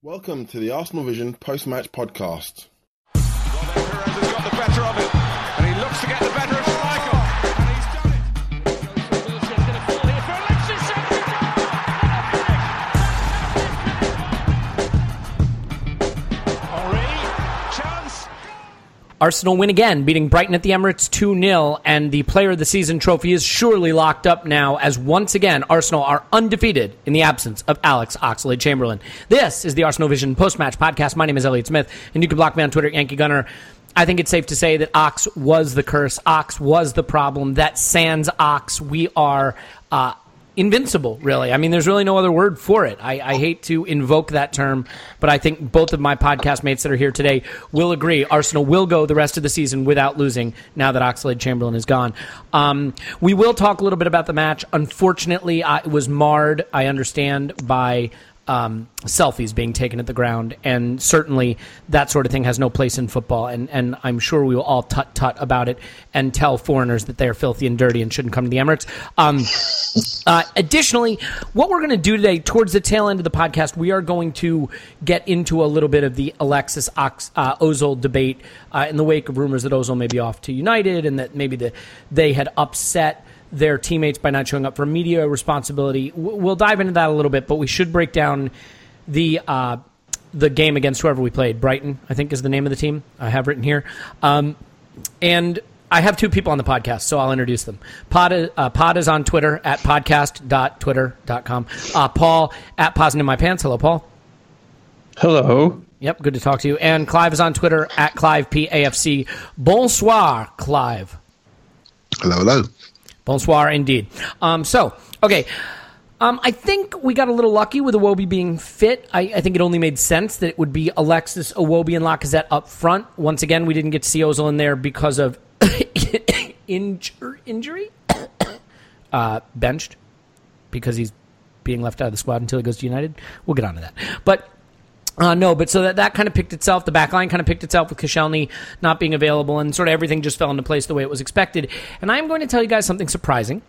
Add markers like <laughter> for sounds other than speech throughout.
Welcome to the Arsenal Vision post-match podcast. Well, Perez has got the better of it, and he looks to get the better of Schmeichel, Arsenal win again, beating Brighton at the Emirates 2 0, and the Player of the Season trophy is surely locked up now as once again Arsenal are undefeated in the absence of Alex Oxlade Chamberlain. This is the Arsenal Vision post match podcast. My name is Elliot Smith, and you can block me on Twitter, Yankee Gunner. I think it's safe to say that Ox was the curse. Ox was the problem. That sans Ox, we are uh, invincible, really. I mean, there's really no other word for it. I, I hate to invoke that term, but I think both of my podcast mates that are here today will agree Arsenal will go the rest of the season without losing now that Oxlade Chamberlain is gone. Um, we will talk a little bit about the match. Unfortunately, it was marred, I understand, by um, selfies being taken at the ground, and certainly that sort of thing has no place in football. And, and I'm sure we will all tut tut about it and tell foreigners that they are filthy and dirty and shouldn't come to the Emirates. Um, uh, additionally, what we're going to do today, towards the tail end of the podcast, we are going to get into a little bit of the Alexis Ox, uh, Ozil debate uh, in the wake of rumors that Ozil may be off to United and that maybe the, they had upset their teammates by not showing up for media responsibility. We'll dive into that a little bit, but we should break down the uh, the game against whoever we played. Brighton, I think, is the name of the team. I have written here, um, and I have two people on the podcast, so I'll introduce them. Pod, is- uh, Pod is on Twitter at podcast.twitter.com. Uh, Paul at Pausing in My Pants. Hello, Paul. Hello. Yep, good to talk to you. And Clive is on Twitter at Clive PAFC. Bonsoir, Clive. Hello, hello. Bonsoir, indeed. Um, so, okay. Um, I think we got a little lucky with Iwobi being fit. I, I think it only made sense that it would be Alexis, Iwobi, and Lacazette up front. Once again, we didn't get to see Ozil in there because of <coughs> injur- injury. <coughs> uh, benched because he's being left out of the squad until he goes to United. We'll get onto that. But uh, no, but so that, that kind of picked itself. The back line kind of picked itself with Koscielny not being available, and sort of everything just fell into place the way it was expected. And I'm going to tell you guys something surprising.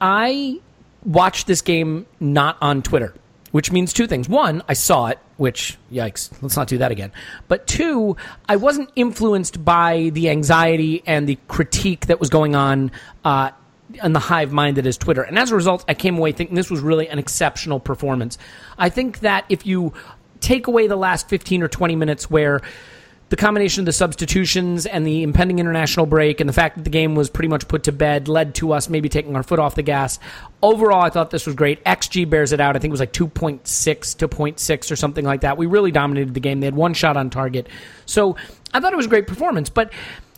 I watched this game not on Twitter, which means two things. One, I saw it, which, yikes, let's not do that again. But two, I wasn't influenced by the anxiety and the critique that was going on uh, in the hive mind that is Twitter. And as a result, I came away thinking this was really an exceptional performance. I think that if you take away the last 15 or 20 minutes where the combination of the substitutions and the impending international break and the fact that the game was pretty much put to bed led to us maybe taking our foot off the gas. Overall, I thought this was great. XG bears it out. I think it was like 2.6 to 0.6 or something like that. We really dominated the game. They had one shot on target. So I thought it was a great performance. But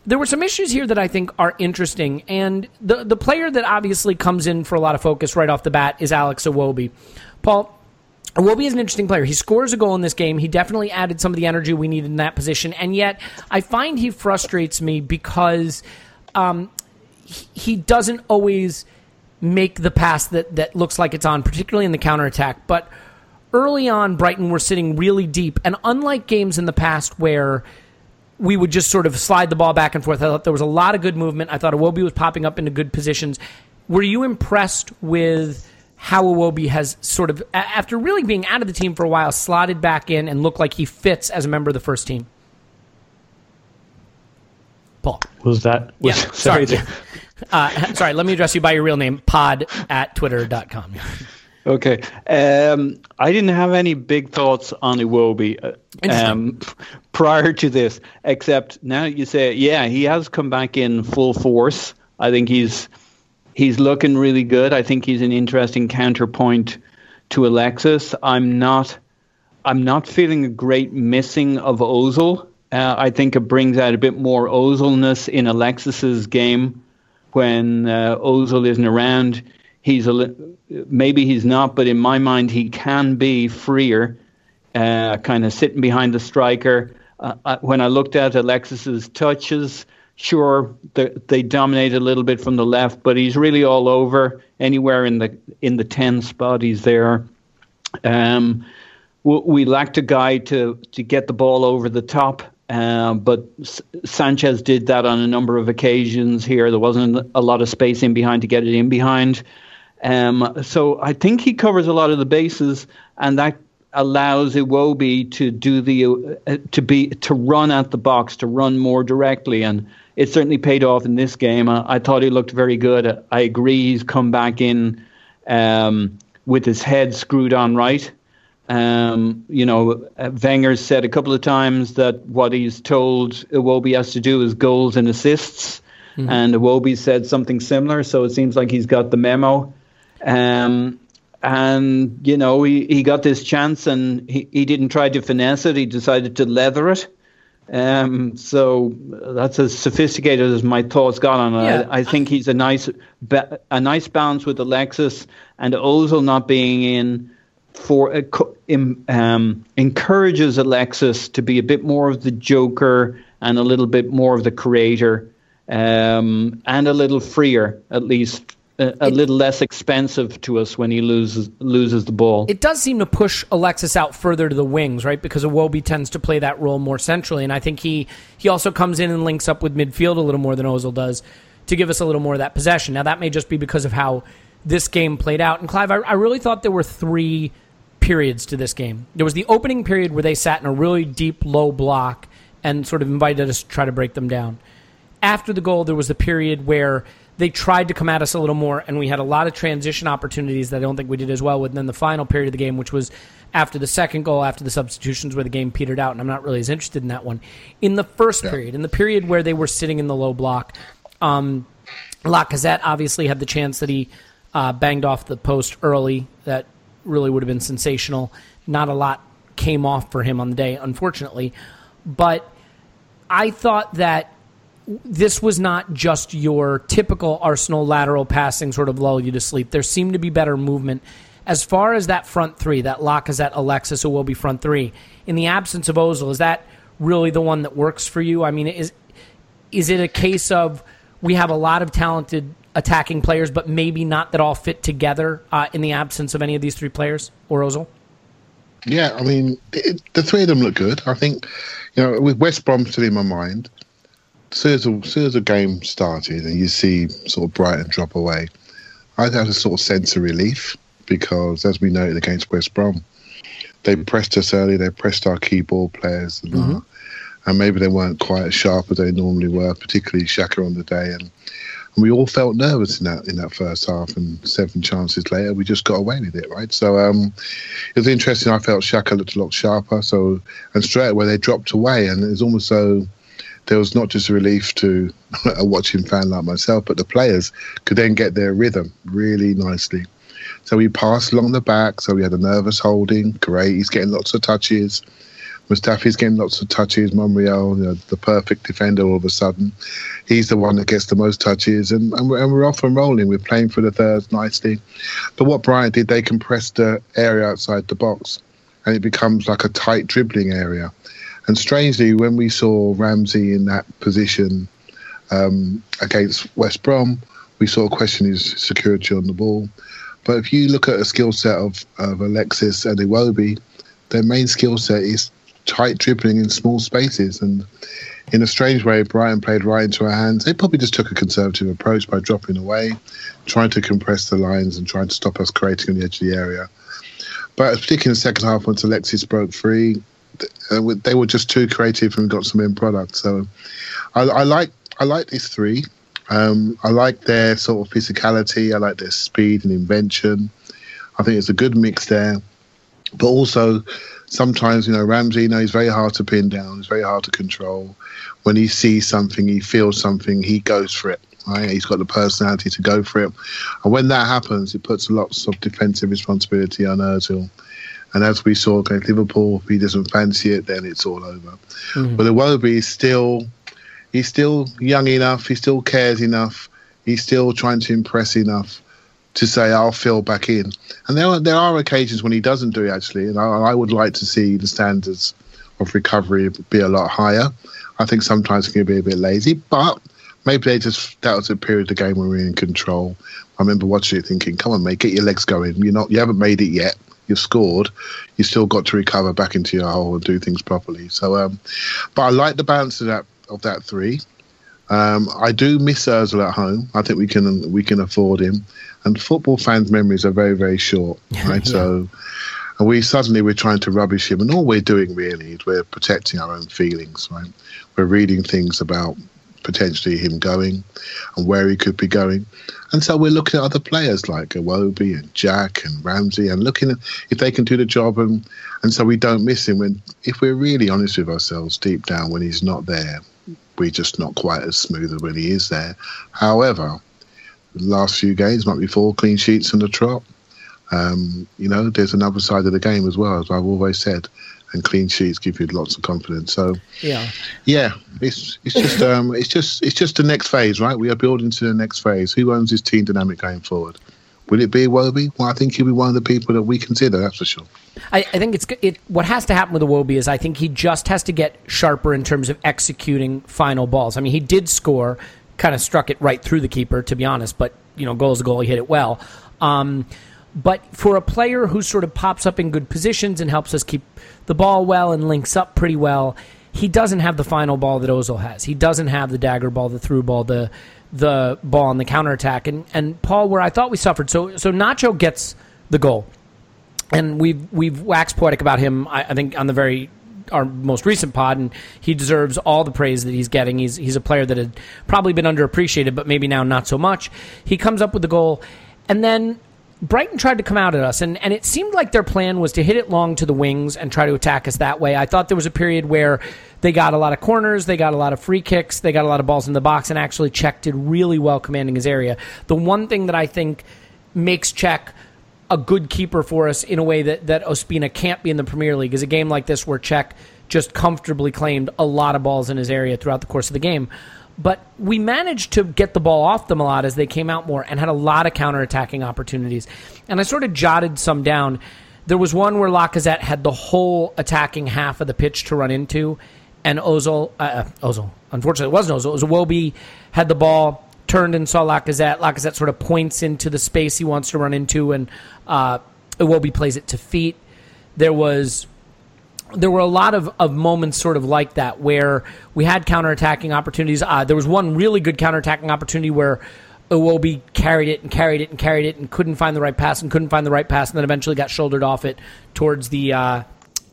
there were some issues here that I think are interesting, and the the player that obviously comes in for a lot of focus right off the bat is Alex Iwobi. Paul, Iwobi is an interesting player. He scores a goal in this game. He definitely added some of the energy we needed in that position, and yet I find he frustrates me because um, he, he doesn't always make the pass that that looks like it's on, particularly in the counterattack. But early on, Brighton were sitting really deep, and unlike games in the past where we would just sort of slide the ball back and forth. I thought there was a lot of good movement. I thought Iwobi was popping up into good positions. Were you impressed with how Iwobi has sort of, after really being out of the team for a while, slotted back in and looked like he fits as a member of the first team? Paul. Was that? Was, yeah, <laughs> sorry. Sorry. <laughs> uh, sorry, let me address you by your real name, pod at twitter.com. Okay. Um, I didn't have any big thoughts on Iwobi uh, um, <laughs> prior to this, except now you say, yeah, he has come back in full force. I think he's he's looking really good. I think he's an interesting counterpoint to Alexis. I'm not I'm not feeling a great missing of Ozil. Uh, I think it brings out a bit more Ozilness in Alexis's game when uh, Ozil isn't around he's a maybe he's not, but in my mind he can be freer, uh, kind of sitting behind the striker. Uh, uh when I looked at Alexis's touches, sure they, they dominate a little bit from the left, but he's really all over anywhere in the in the ten spot. He's there. Um, we lacked a guy to to get the ball over the top. Uh, but S- Sanchez did that on a number of occasions here. There wasn't a lot of space in behind to get it in behind. Um, so I think he covers a lot of the bases, and that allows Iwobi to do the uh, to be to run at the box, to run more directly, and it certainly paid off in this game. I, I thought he looked very good. I agree, he's come back in um, with his head screwed on right. Um, you know, Wenger said a couple of times that what he's told Iwobi has to do is goals and assists. Mm-hmm. And Iwobi said something similar, so it seems like he's got the memo. Um, and, you know, he, he got this chance and he, he didn't try to finesse it. He decided to leather it. Um, so that's as sophisticated as my thoughts got on it. Yeah. I, I, think he's a nice, a nice balance with Alexis and Ozil not being in for uh, um, encourages Alexis to be a bit more of the joker and a little bit more of the creator um, and a little freer, at least a, a it, little less expensive to us when he loses loses the ball. It does seem to push Alexis out further to the wings, right? Because Iwobi tends to play that role more centrally, and I think he he also comes in and links up with midfield a little more than Ozil does to give us a little more of that possession. Now that may just be because of how this game played out. And Clive, I, I really thought there were three periods to this game. There was the opening period where they sat in a really deep low block and sort of invited us to try to break them down. After the goal, there was the period where they tried to come at us a little more, and we had a lot of transition opportunities that I don't think we did as well with. And then the final period of the game, which was after the second goal, after the substitutions, where the game petered out, and I'm not really as interested in that one. In the first yeah. period, in the period where they were sitting in the low block, um, Lacazette obviously had the chance that he uh, banged off the post early. That really would have been sensational. Not a lot came off for him on the day, unfortunately. But I thought that this was not just your typical Arsenal lateral passing sort of lull you to sleep. There seemed to be better movement. As far as that front three, that Lacazette, Alexis, Iwobi front three, in the absence of Ozil, is that really the one that works for you? I mean, is is it a case of we have a lot of talented attacking players, but maybe not that all fit together uh, in the absence of any of these three players or Ozil? Yeah, I mean, it, the three of them look good. I think, you know, with West Brom still in my mind, soon as, the, soon as the game started and you see sort of Brighton drop away, I had a sort of sense of relief because, as we noted against West Brom, they pressed us early, they pressed our key ball players, and, mm-hmm. uh, and maybe they weren't quite as sharp as they normally were, particularly Xhaka on the day. And, and we all felt nervous in that in that first half. And seven chances later, we just got away with it, right? So um, it was interesting. I felt Xhaka looked a lot sharper. So and straight away they dropped away, and it was almost so there was not just relief to <laughs> a watching fan like myself, but the players could then get their rhythm really nicely. So we passed along the back, so we had a nervous holding. Great, he's getting lots of touches. Mustafi's getting lots of touches. Monreal, you know, the perfect defender all of a sudden. He's the one that gets the most touches, and, and, we're, and we're off and rolling. We're playing for the thirds nicely. But what Brighton did, they compressed the area outside the box, and it becomes like a tight dribbling area. And strangely, when we saw Ramsey in that position um, against West Brom, we saw question his security on the ball. But if you look at a skill set of, of Alexis and Iwobi, their main skill set is tight dribbling in small spaces. And in a strange way, Brighton played right into our hands. They probably just took a conservative approach by dropping away, trying to compress the lines and trying to stop us creating on the edge of the area. But particularly in the second half, once Alexis broke free, they were just too creative and got some end product. So I, I like I like these three. Um, I like their sort of physicality. I like their speed and invention. I think it's a good mix there. But also, sometimes, you know, Ramsey, you know, he's very hard to pin down. He's very hard to control. When he sees something, he feels something, he goes for it. Right? He's got the personality to go for it. And when that happens, it puts lots of defensive responsibility on Ozil. And as we saw against Liverpool, if he doesn't fancy it, then it's all over. Mm-hmm. But Iwobi is still he's still young enough. He still cares enough. He's still trying to impress enough to say I'll fill back in. And there are, there are occasions when he doesn't do it actually, and I, I would like to see the standards of recovery be a lot higher. I think sometimes it can be a bit lazy, but maybe they just that was a period of the game where we were in control. I remember watching it thinking, "Come on, mate, get your legs going. You're not, you haven't made it yet. You've scored. You still got to recover back into your hole and do things properly." So, um, but I like the balance of that of that three. Um, I do miss Ozil at home. I think we can we can afford him. And football fans' memories are very very short, <laughs> right? yeah. So, and we suddenly we're trying to rubbish him, and all we're doing really is we're protecting our own feelings, right? We're reading things about potentially him going and where he could be going. And so we're looking at other players like Iwobi and Jack and Ramsey and looking at if they can do the job and and so we don't miss him when if we're really honest with ourselves deep down when he's not there, we're just not quite as smooth as when he is there. However, the last few games might be four clean sheets in the trot. Um, you know, there's another side of the game as well, as I've always said, and clean sheets give you lots of confidence. So, yeah, yeah, it's it's just <laughs> um, it's just it's just the next phase, right? We are building to the next phase. Who owns this team dynamic going forward? Will it be Iwobi? Well, I think he'll be one of the people that we consider. That's for sure. I, I think it's it. What has to happen with Iwobi is I think he just has to get sharper in terms of executing final balls. I mean, he did score, kind of struck it right through the keeper, to be honest. But you know, goal is a goal. He hit it well. Um, but for a player who sort of pops up in good positions and helps us keep the ball well and links up pretty well, he doesn't have the final ball that Ozil has. He doesn't have the dagger ball, the through ball, the the ball on the counterattack. And and Paul, where I thought we suffered, so so Nacho gets the goal, and we've we've waxed poetic about him. I, I think on the very our most recent pod, and he deserves all the praise that he's getting. He's he's a player that had probably been underappreciated, but maybe now not so much. He comes up with the goal, and then Brighton tried to come out at us, and, and it seemed like their plan was to hit it long to the wings and try to attack us that way. I thought there was a period where they got a lot of corners, they got a lot of free kicks, they got a lot of balls in the box, and actually Cech did really well commanding his area. The one thing that I think makes Cech a good keeper for us in a way that, that Ospina can't be in the Premier League is a game like this where Cech just comfortably claimed a lot of balls in his area throughout the course of the game. But we managed to get the ball off them a lot as they came out more and had a lot of counterattacking opportunities. And I sort of jotted some down. There was one where Lacazette had the whole attacking half of the pitch to run into, and Ozil, uh, uh Ozil, unfortunately, it wasn't Ozil. It was Iwobi had the ball, turned and saw Lacazette. Lacazette sort of points into the space he wants to run into, and uh, plays it to feet. There was there were a lot of, of moments sort of like that where we had counterattacking opportunities. Uh, there was one really good counterattacking opportunity where Iwobi carried it and carried it and carried it and couldn't find the right pass and couldn't find the right pass and then eventually got shouldered off it towards the uh,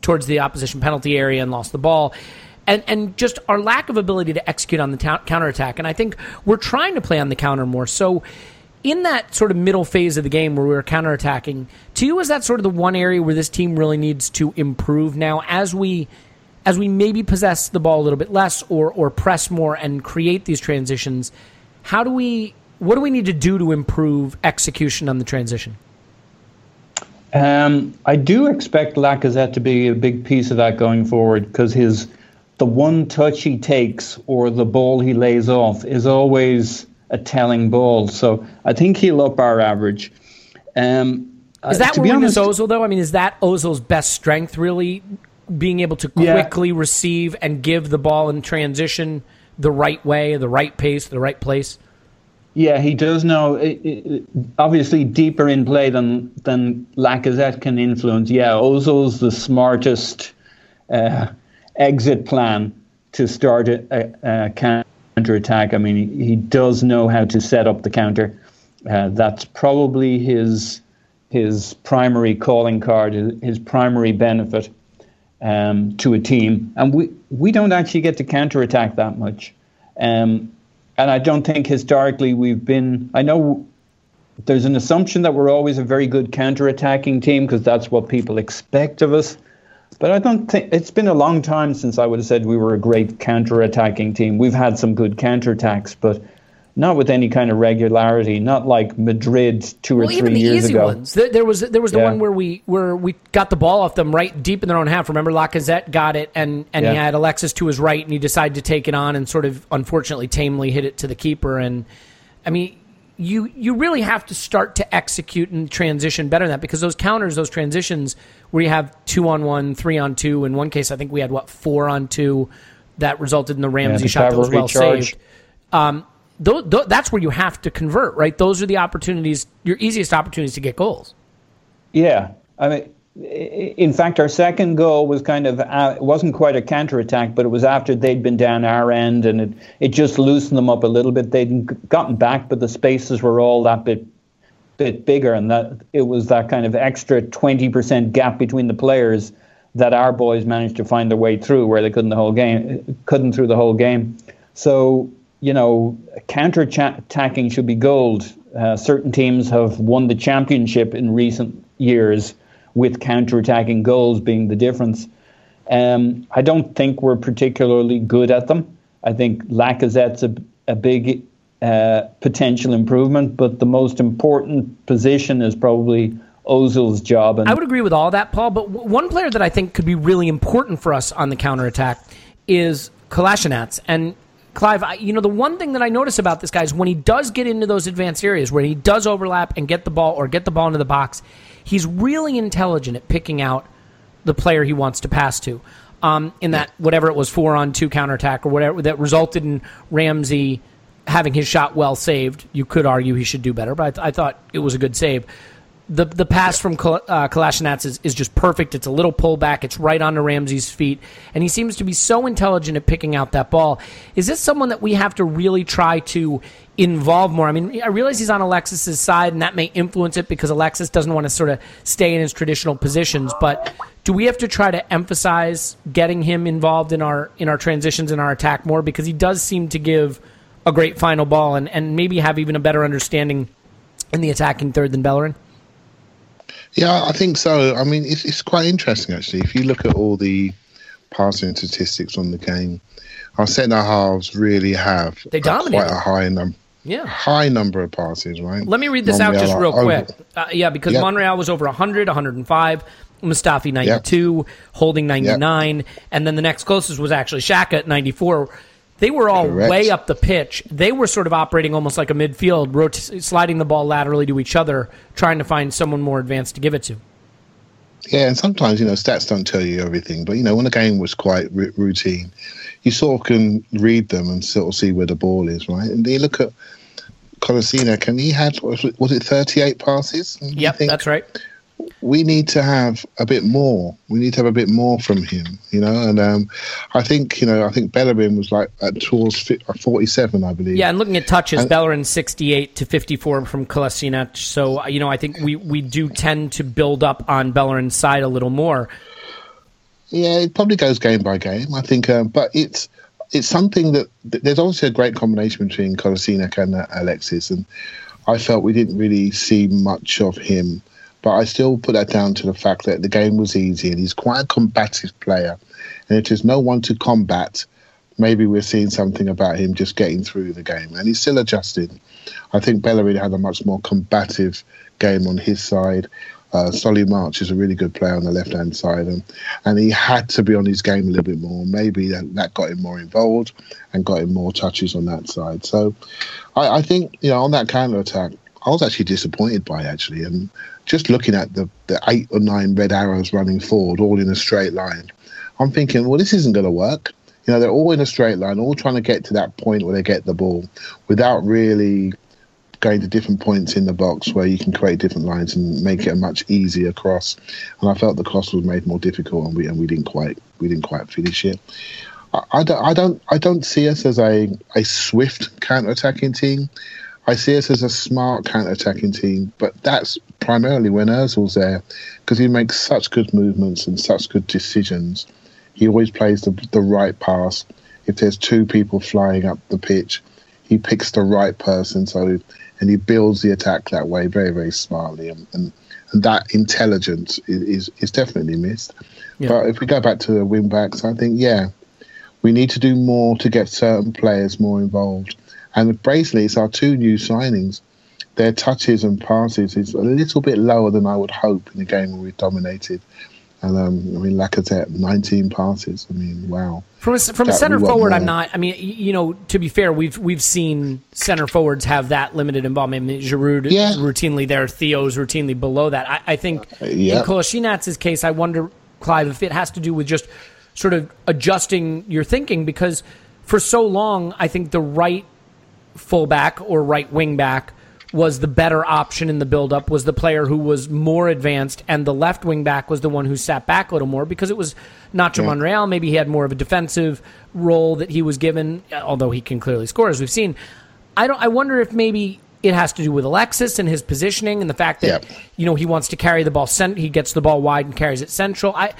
towards the opposition penalty area and lost the ball. And, and just our lack of ability to execute on the ta- counterattack. And I think we're trying to play on the counter more. So in that sort of middle phase of the game where we were counterattacking, to you is that sort of the one area where this team really needs to improve now as we as we maybe possess the ball a little bit less or or press more and create these transitions, how do we what do we need to do to improve execution on the transition? Um, I do expect Lacazette to be a big piece of that going forward because his the one touch he takes or the ball he lays off is always a telling ball. So I think he'll up our average. Um, is that uh, where we miss Ozil though? I mean, is that Ozil's best strength really being able to quickly yeah. receive and give the ball in transition the right way, the right pace, the right place? Yeah, he does know. It, it, obviously, deeper in play than than Lacazette can influence. Yeah, Ozil's the smartest uh, exit plan to start a, a, a counter attack. I mean, he, he, does know how to set up the counter. Uh, that's probably his his primary calling card, his primary benefit um, to a team. And we we don't actually get to counter attack that much. Um, and I don't think historically we've been. I know there's an assumption that we're always a very good counter-attacking team because that's what people expect of us. But I don't think it's been a long time since I would have said we were a great counter-attacking team. We've had some good counter-attacks, but not with any kind of regularity, not like Madrid two or well, three even the years easy ago. Ones. There was there was the yeah. one where we where we got the ball off them right deep in their own half. Remember, Lacazette got it, and and yeah. he had Alexis to his right, and he decided to take it on, and sort of unfortunately tamely hit it to the keeper. And I mean, you you really have to start to execute and transition better than that because those counters, those transitions where you have two on one, three on two. In one case, I think we had what four on two that resulted in the Ramsey yeah, shot that was well saved. Um, th- th- that's where you have to convert, right? Those are the opportunities, your easiest opportunities to get goals. Yeah, I mean, in fact, our second goal was kind of uh, it wasn't quite a counter attack, but it was after they'd been down our end, and it it just loosened them up a little bit. They'd gotten back, but the spaces were all that bit bit bigger, and that it was that kind of extra twenty percent gap between the players that our boys managed to find their way through, where they couldn't the whole game couldn't through the whole game. So you know, counter attacking should be gold. Uh, certain teams have won the championship in recent years with counter attacking goals being the difference. Um, I don't think we're particularly good at them. I think Lacazette's a, a big uh, potential improvement, but the most important position is probably Ozil's job. And I would agree with all that, Paul. But w- one player that I think could be really important for us on the counter attack is Kolasinac. And Clive, I, you know, the one thing that I notice about this guy is when he does get into those advanced areas where he does overlap and get the ball or get the ball into the box, he's really intelligent at picking out the player he wants to pass to. Um, in that whatever it was four on two counterattack or whatever that resulted in Ramsey having his shot well saved. You could argue he should do better, but I, th- I thought it was a good save the the pass from Kal- uh, Kolasinac is, is just perfect. It's a little pullback. It's right onto Ramsey's feet, and he seems to be so intelligent at picking out that ball. Is this someone that we have to really try to involve more? I mean, I realize he's on Alexis's side, and that may influence it because Alexis doesn't want to sort of stay in his traditional positions. But do we have to try to emphasize getting him involved in our in our transitions in our attack more because he does seem to give a great final ball and, and maybe have even a better understanding in the attacking third than Bellerin? Yeah, I think so. I mean, it's, it's quite interesting actually. If you look at all the passing statistics on the game, our centre halves really have they dominate quite a high number. Yeah, high number of passes, right? Let me read this Monreal out just real quick. Uh, yeah, because yep. Monreal was over 100, 105. Mustafi 92, yep. Holding 99, yep. and then the next closest was actually Xhaka at 94. They were all Correct. way up the pitch. They were sort of operating almost like a midfield, rot- sliding the ball laterally to each other, trying to find someone more advanced to give it to. Yeah, and sometimes you know stats don't tell you everything, but you know when the game was quite r- routine, you sort of can read them and sort of see where the ball is, right? And you look at Kolasinac, and he had was it, thirty eight passes? Yep, that's right we need to have a bit more. We need to have a bit more from him, you know. And um, I think, you know, I think Bellerin was like at towards uh, 47, I believe. Yeah, and looking at touches, and, Bellerin 68 to 54 from Kolasinac. So, you know, I think we, we do tend to build up on Bellerin's side a little more. Yeah, it probably goes game by game. I think, um, but it's it's something that there's obviously a great combination between Kolasinac and uh, Alexis, and I felt we didn't really see much of him but I still put that down to the fact that the game was easy and he's quite a combative player. And if there's no one to combat, maybe we're seeing something about him just getting through the game. And he's still adjusting. I think Bellerin had a much more combative game on his side. Uh, Solly March is a really good player on the left hand side, and, and he had to be on his game a little bit more. Maybe that, that got him more involved and got him more touches on that side. So I, I think, you know, on that counter attack, I was actually disappointed by actually. And just looking at the, the eight or nine red arrows running forward, all in a straight line, I'm thinking, well, this isn't going to work. You know, they're all in a straight line, all trying to get to that point where they get the ball without really going to different points in the box where you can create different lines and make it a much easier cross. And I felt the cross was made more difficult, and we and we didn't quite we didn't quite finish it. I, I don't I don't I don't see us as a a swift counter attacking team. I see us as a smart counter attacking team, but that's primarily when Özil's there because he makes such good movements and such good decisions. He always plays the, the right pass. If there's two people flying up the pitch, he picks the right person. So and he builds the attack that way very very smartly and, and, and that intelligence is, is, is definitely missed yeah. but if we go back to the wing backs i think yeah we need to do more to get certain players more involved and basically it's our two new signings their touches and passes is a little bit lower than i would hope in a game where we've dominated and um, I mean, Lacazette, 19 passes. I mean, wow. From a, from a center forward, I'm not. I mean, you know, to be fair, we've we've seen center forwards have that limited involvement. I mean, Giroud yeah. routinely there, Theo's routinely below that. I, I think uh, yeah. in Kolasinac's case, I wonder, Clive, if it has to do with just sort of adjusting your thinking because for so long, I think the right fullback or right wing back was the better option in the build-up, was the player who was more advanced, and the left wing back was the one who sat back a little more because it was Nacho yeah. Monreal. Maybe he had more of a defensive role that he was given, although he can clearly score, as we've seen. I don't. I wonder if maybe it has to do with Alexis and his positioning and the fact that yep. you know he wants to carry the ball. Cent- he gets the ball wide and carries it central. I.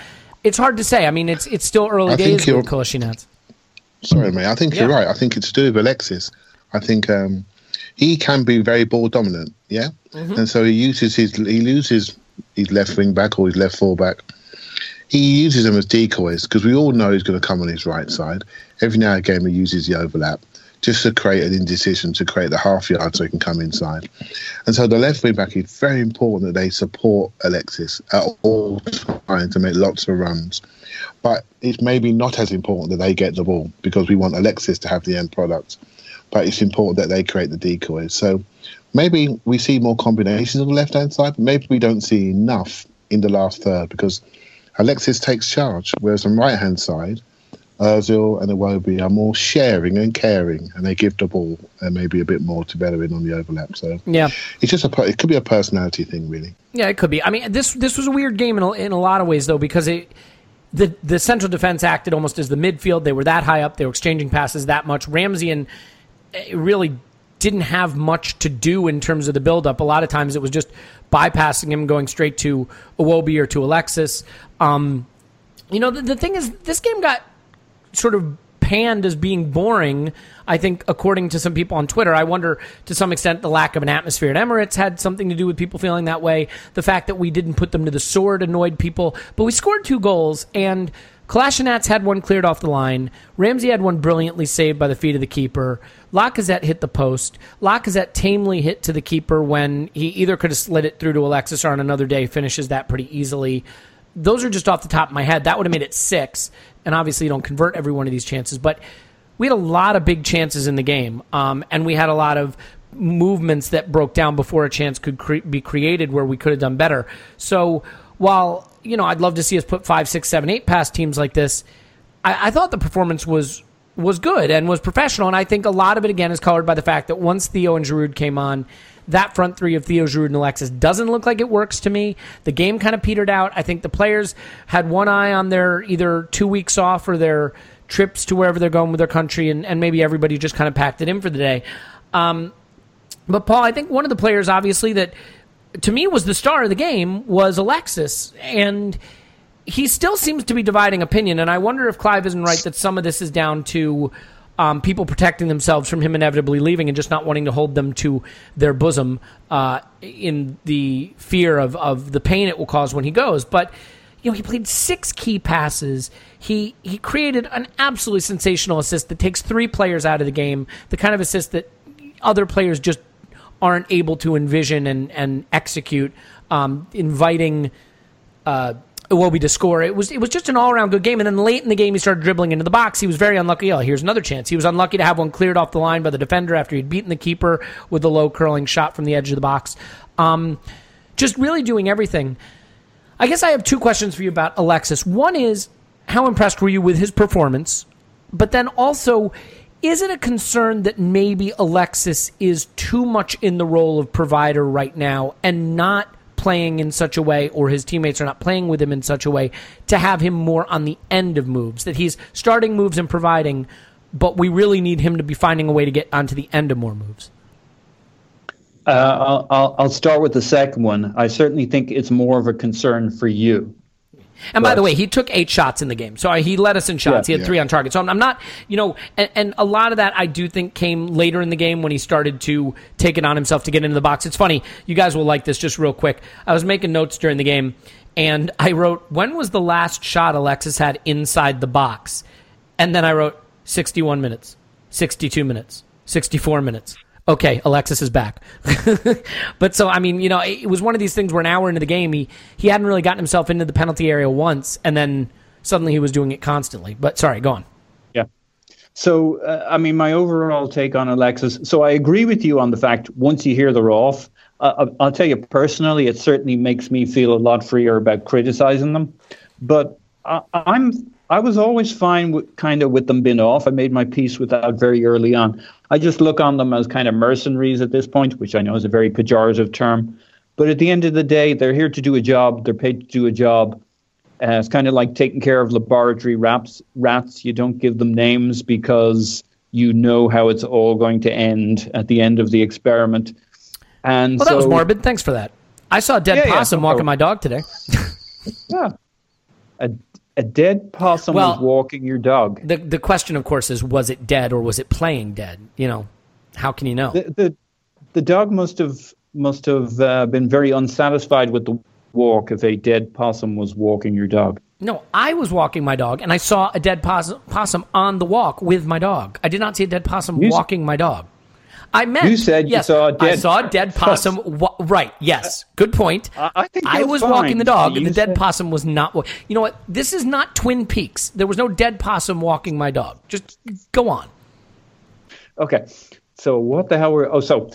It's hard to say. I mean, it's it's still early I days with Kolasinac. Sorry, mate. I think yeah. you're right. I think it's to do with Alexis. I think um, he can be very ball dominant, yeah, mm-hmm. and so he uses his he loses his left wing back or his left full back. He uses them as decoys because we all know he's going to come on his right side. Every now and again, he uses the overlap just to create an indecision, to create the half yard so he can come inside. And so the left wing back is very important that they support Alexis at all times to make lots of runs. But it's maybe not as important that they get the ball because we want Alexis to have the end product but it's important that they create the decoys. So maybe we see more combinations on the left hand side, but maybe we don't see enough in the last third because Alexis takes charge, whereas on the right hand side, Ozil and Iwobi are more sharing and caring, and they give the ball and maybe a bit more to Bellerin on the overlap. So yeah, it's just a it could be a personality thing, really. Yeah, it could be. I mean, this this was a weird game in a, in a lot of ways though because it the the central defense acted almost as the midfield. They were that high up. They were exchanging passes that much. Ramsey and really didn't have much to do in terms of the buildup. A lot of times it was just bypassing him, going straight to Iwobi or to Alexis. Um, you know, the, the thing is, this game got sort of panned as being boring. I think, according to some people on Twitter, I wonder to some extent the lack of an atmosphere at Emirates had something to do with people feeling that way. The fact that we didn't put them to the sword annoyed people, but we scored two goals and. Kolasinac had one cleared off the line. Ramsey had one brilliantly saved by the feet of the keeper. Lacazette hit the post. Lacazette tamely hit to the keeper when he either could have slid it through to Alexis or on another day finishes that pretty easily. Those are just off the top of my head. That would have made it six. And obviously, you don't convert every one of these chances. But we had a lot of big chances in the game. Um, and we had a lot of movements that broke down before a chance could cre- be created where we could have done better. So while, you know, I'd love to see us put five, six, seven, eight past teams like this, I, I thought the performance was was good and was professional. And I think a lot of it, again, is colored by the fact that once Theo and Giroud came on, that front three of Theo, Giroud, and Alexis doesn't look like it works to me. The game kind of petered out. I think the players had one eye on their either two weeks off or their trips to wherever they're going with their country, and, and maybe everybody just kind of packed it in for the day. Um, but, Paul, I think one of the players, obviously, that to me was the star of the game was Alexis. And he still seems to be dividing opinion, and I wonder if Clive isn't right that some of this is down to um, people protecting themselves from him inevitably leaving and just not wanting to hold them to their bosom uh, in the fear of, of the pain it will cause when he goes. But you know, he played six key passes. He he created an absolutely sensational assist that takes three players out of the game. The kind of assist that other players just aren't able to envision and, and execute, um, inviting uh, Iwobi to score. It was it was just an all around good game. And then late in the game, he started dribbling into the box. He was very unlucky. Oh, here's another chance. He was unlucky to have one cleared off the line by the defender after he'd beaten the keeper with a low curling shot from the edge of the box. Um, just really doing everything. I guess I have two questions for you about Alexis. One is how impressed were you with his performance? But then also, is it a concern that maybe Alexis is too much in the role of provider right now and not playing in such a way, or his teammates are not playing with him in such a way to have him more on the end of moves? That he's starting moves and providing, but we really need him to be finding a way to get onto the end of more moves. Uh, I'll, I'll start with the second one. I certainly think it's more of a concern for you. And by the way, he took eight shots in the game. So he led us in shots. Yeah, he had three on target. So I'm, I'm not, you know, and, and, a lot of that I do think came later in the game when he started to take it on himself to get into the box. It's funny. You guys will like this just real quick. I was making notes during the game and I wrote, when was the last shot Alexis had inside the box? And then I wrote 61 minutes, 62 minutes, 64 minutes okay, Alexis is back. <laughs> but so I mean, you know, it was one of these things where an hour into the game, he he hadn't really gotten himself into the penalty area once, and then suddenly he was doing it constantly. But sorry, go on. Yeah. So uh, I mean, my overall take on Alexis. So I agree with you on the fact once you hear they're off. Uh, I'll tell you personally, it certainly makes me feel a lot freer about criticizing them. But I, I'm I was always fine with kind of with them being off. I made my peace with that very early on. I just look on them as kind of mercenaries at this point, which I know is a very pejorative term. But at the end of the day, they're here to do a job. They're paid to do a job. Uh, it's kind of like taking care of laboratory rats. Rats, you don't give them names because you know how it's all going to end at the end of the experiment. And well, so, that was morbid. Thanks for that. I saw a dead yeah, possum yeah. walking my dog today. <laughs> yeah, a a dead possum well, was walking your dog. The the question, of course, is was it dead or was it playing dead? You know, how can you know? The the, the dog must have must have uh, been very unsatisfied with the walk if a dead possum was walking your dog. No, I was walking my dog and I saw a dead possum, possum on the walk with my dog. I did not see a dead possum you walking my dog. I meant you said yes, you saw a dead. I saw a dead <laughs> possum. Wa- right? Yes. Good point. I, I think I was fine. walking the dog, you and the dead said- possum was not. Wa- you know what? This is not Twin Peaks. There was no dead possum walking my dog. Just go on. Okay, so what the hell were? Oh, so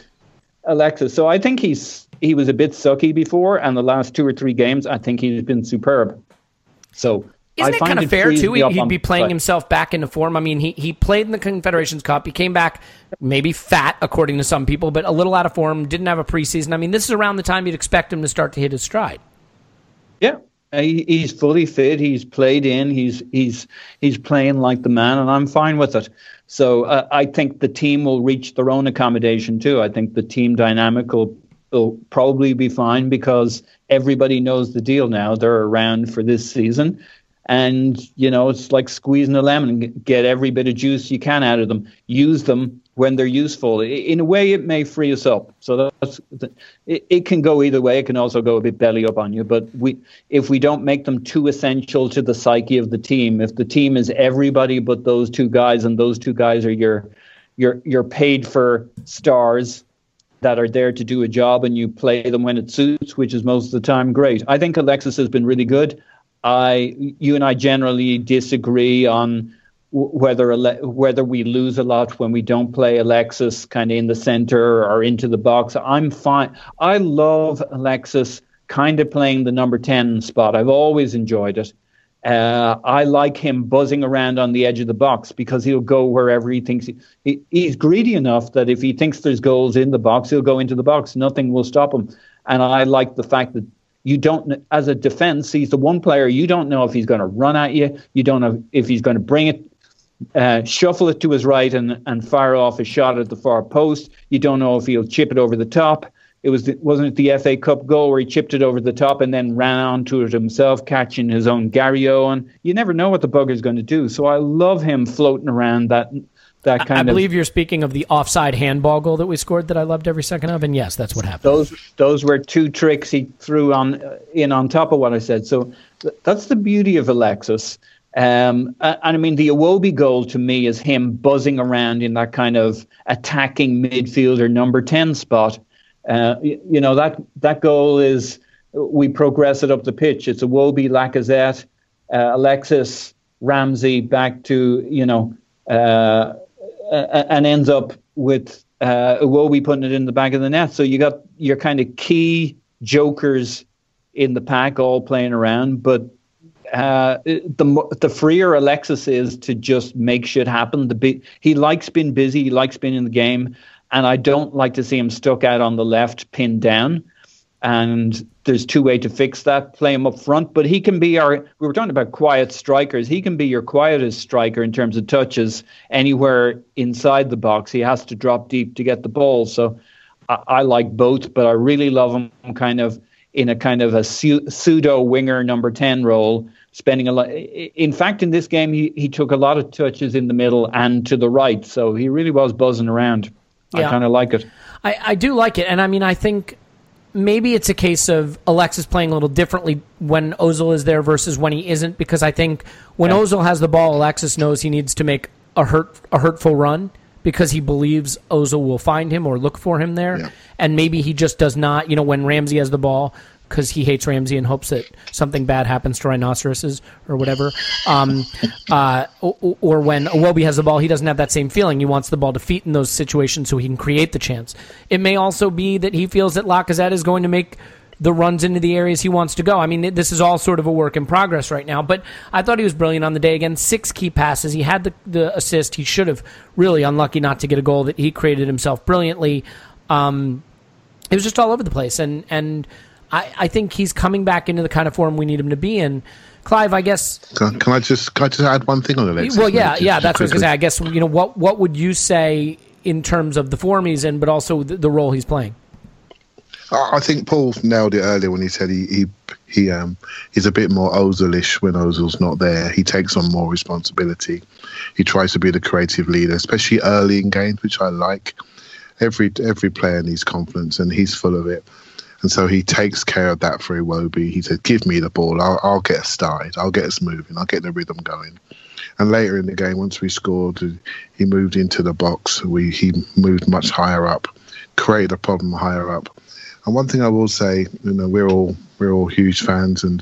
Alexa. So I think he's he was a bit sucky before, and the last two or three games, I think he's been superb. So Isn't I it kind of fair too? me He'd be playing side. himself back into form. I mean, he he played in the Confederations Cup. He came back maybe fat, according to some people, but a little out of form. Didn't have a preseason. I mean, this is around the time you'd expect him to start to hit his stride. Yeah, he, he's fully fit. He's played in. He's he's he's playing like the man, and I'm fine with it. So uh, I think the team will reach their own accommodation too. I think the team dynamic will, will probably be fine because everybody knows the deal now. They're around for this season. And, you know, it's like squeezing a lemon, get every bit of juice you can out of them. Use them when they're useful. In a way, it may free us up. So that's it, can go either way. It can also go a bit belly up on you. But we, if we don't make them too essential to the psyche of the team, if the team is everybody but those two guys, and those two guys are your your your paid for stars that are there to do a job, and you play them when it suits, which is most of the time great. I think Alexis has been really good. I, you and I generally disagree on whether whether we lose a lot when we don't play Alexis kind of in the center or into the box. I'm fine. I love Alexis kind of playing the number 10 spot. I've always enjoyed it. Uh, I like him buzzing around on the edge of the box because he'll go wherever he thinks. He, he, he's greedy enough that if he thinks there's goals in the box, he'll go into the box. Nothing will stop him. And I like the fact that you don't, as a defense, he's the one player you don't know if he's going to run at you. You don't know if he's going to bring it, uh, shuffle it to his right and, and fire off a shot at the far post. You don't know if he'll chip it over the top. It was the, wasn't it the FA Cup goal where he chipped it over the top and then ran onto it himself, catching his own Garryowen. You never know what the bugger's going to do. So I love him floating around that that kind I of. believe you're speaking of the offside handball goal that we scored that I loved every second of, and yes, that's what happened. those those were two tricks he threw on in on top of what I said. So th- that's the beauty of Alexis. Um, and I mean, the Iwobi goal to me is him buzzing around in that kind of attacking midfielder number 10 spot. Uh, you, you know that that goal is we progress it up the pitch. It's Iwobi, Lacazette, uh, Alexis, Ramsey back to you know, uh, and ends up with uh, Iwobi putting it in the back of the net. So you got your kind of key jokers in the pack all playing around, but uh, the the freer Alexis is to just make shit happen. The he likes being busy. He likes being in the game and I don't like to see him stuck out on the left, pinned down. And there's two ways to fix that: play him up front, but he can be our. We were talking about quiet strikers. He can be your quietest striker in terms of touches anywhere inside the box. He has to drop deep to get the ball. So I, I like both, but I really love him kind of in a kind of a pseudo winger number ten role spending a lot. In fact, in this game, he, he took a lot of touches in the middle and to the right, so he really was buzzing around. Yeah. I kind of like it. I, I do like it, and I mean, I think maybe it's a case of Alexis playing a little differently when Ozil is there versus when he isn't. Because I think when yeah. Ozil has the ball, Alexis knows he needs to make a hurt a hurtful run because he believes Ozil will find him or look for him there, yeah. and maybe he just does not. You know, when Ramsey has the ball, because he hates Ramsey and hopes that something bad happens to rhinoceroses or whatever. Um, uh, or, or, when Iwobi has the ball, he doesn't have that same feeling. He wants the ball to feet in those situations so he can create the chance. It may also be that he feels that Lacazette is going to make the runs into the areas he wants to go. I mean, this is all sort of a work in progress right now, but I thought he was brilliant on the day. Again, six key passes. He had the, the assist. He should have really unlucky not to get a goal that he created himself brilliantly. Um, it was just all over the place, and and I, I think he's coming back into the kind of form we need him to be in. Clive, I guess. Can, can I just can I just add one thing on Alexis? Well, yeah, yeah, that's what I was going to say. I guess you know what what would you say in terms of the form he's in, but also the, the role he's playing. I think Paul nailed it earlier when he said he he, he um he's a bit more Ozilish when Ozil's not there. He takes on more responsibility. He tries to be the creative leader, especially early in games, which I like. Every every player needs confidence, and he's full of it. And so he takes care of that for Iwobi. He said, Give me the ball. I'll, I'll get started. I'll get us moving. I'll get the rhythm going. And later in the game, once we scored, he moved into the box. We He moved much higher up, created a problem higher up. And one thing I will say, you know, we're all we're all huge fans, and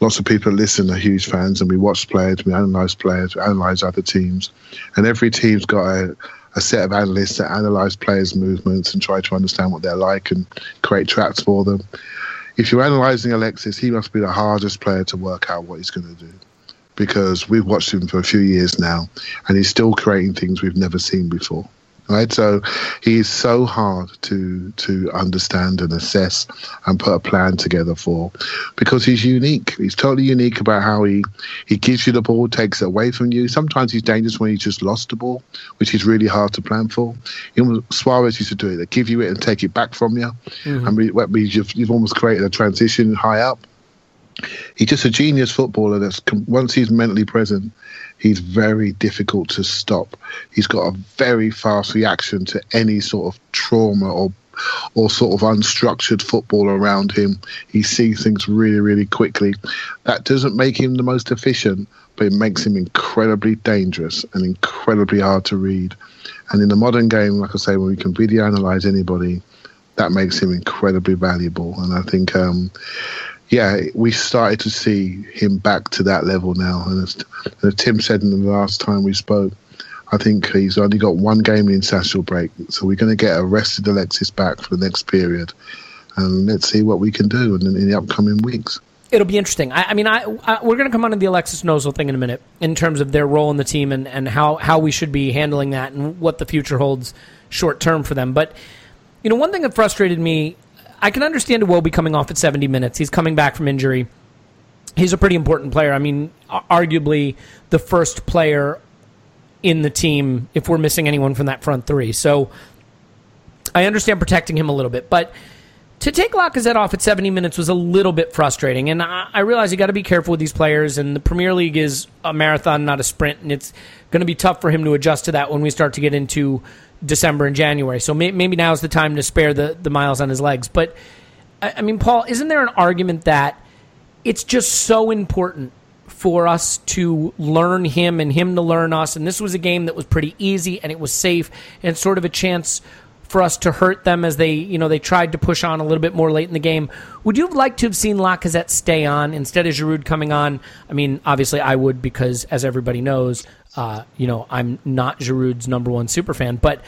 lots of people listen are huge fans, and we watch players, we analyze players, we analyze other teams, and every team's got a, a set of analysts that analyze players' movements and try to understand what they're like and create traps for them. If you're analyzing Alexis, he must be the hardest player to work out what he's going to do because we've watched him for a few years now and he's still creating things we've never seen before right? So he's so hard to to understand and assess and put a plan together for, because he's unique. He's totally unique about how he he gives you the ball, takes it away from you. Sometimes he's dangerous when he's just lost the ball, which is really hard to plan for. You know, Suarez used to do it; they give you it and take it back from you, mm-hmm. and we, we, you've, you've almost created a transition high up. He's just a genius footballer. That's once he's mentally present, he's very difficult to stop. He's got a very fast reaction to any sort of trauma or or sort of unstructured football around him. He sees things really, really quickly. That doesn't make him the most efficient, but it makes him incredibly dangerous and incredibly hard to read. And in the modern game, like I say, when we can video analyze anybody, that makes him incredibly valuable. And I think um, yeah, we started to see him back to that level now. And as, as Tim said in the last time we spoke, I think he's only got one game in international break, so we're going to get a rested Alexis back for the next period, and let's see what we can do in, in the upcoming weeks. It'll be interesting. I, I mean, I, I, we're going to come on to the Alexis Ozil thing in a minute in terms of their role in the team and, and how, how we should be handling that and what the future holds short term for them. But you know, one thing that frustrated me I can understand Iwobi coming off at 70 minutes. He's coming back from injury. He's a pretty important player. I mean, arguably the first player in the team if we're missing anyone from that front three. So I understand protecting him a little bit, but to take Lacazette off at 70 minutes was a little bit frustrating. And I, I realize you got to be careful with these players, and the Premier League is a marathon, not a sprint, and it's going to be tough for him to adjust to that when we start to get into December and January. So may, maybe is the time to spare the, the miles on his legs. But, I, I mean, Paul, isn't there an argument that it's just so important for us to learn him and him to learn us? And this was a game that was pretty easy and it was safe and sort of a chance for us to hurt them as they, you know, they tried to push on a little bit more late in the game. Would you have liked to have seen Lacazette stay on instead of Giroud coming on? I mean, obviously I would because, as everybody knows, uh, you know, I'm not Giroud's number one super fan. But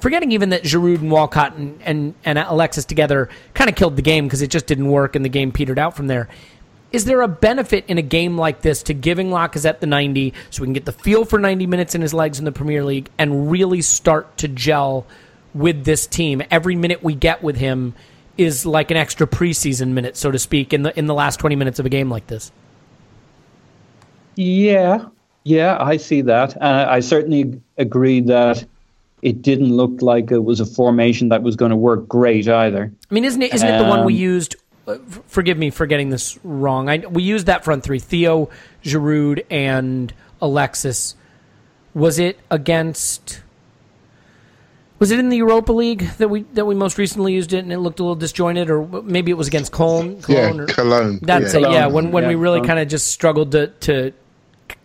forgetting even that Giroud and Walcott and, and, and Alexis together kind of killed the game because it just didn't work and the game petered out from there. Is there a benefit in a game like this to giving Lacazette the 90 so we can get the feel for 90 minutes in his legs in the Premier League and really start to gel with this team? Every minute we get with him is like an extra preseason minute, so to speak, in the in the last 20 minutes of a game like this. Yeah, yeah, I see that. Uh, I certainly agree that it didn't look like it was a formation that was going to work great either. I mean, isn't it isn't it the one we used uh, forgive me for getting this wrong. I, we used that front three: Theo, Giroud, and Alexis. Was it against? Was it in the Europa League that we that we most recently used it and it looked a little disjointed, or maybe it was against Cologne? Cologne yeah, or, Cologne. That's yeah. it. Yeah, when when yeah, we really kind of just struggled to to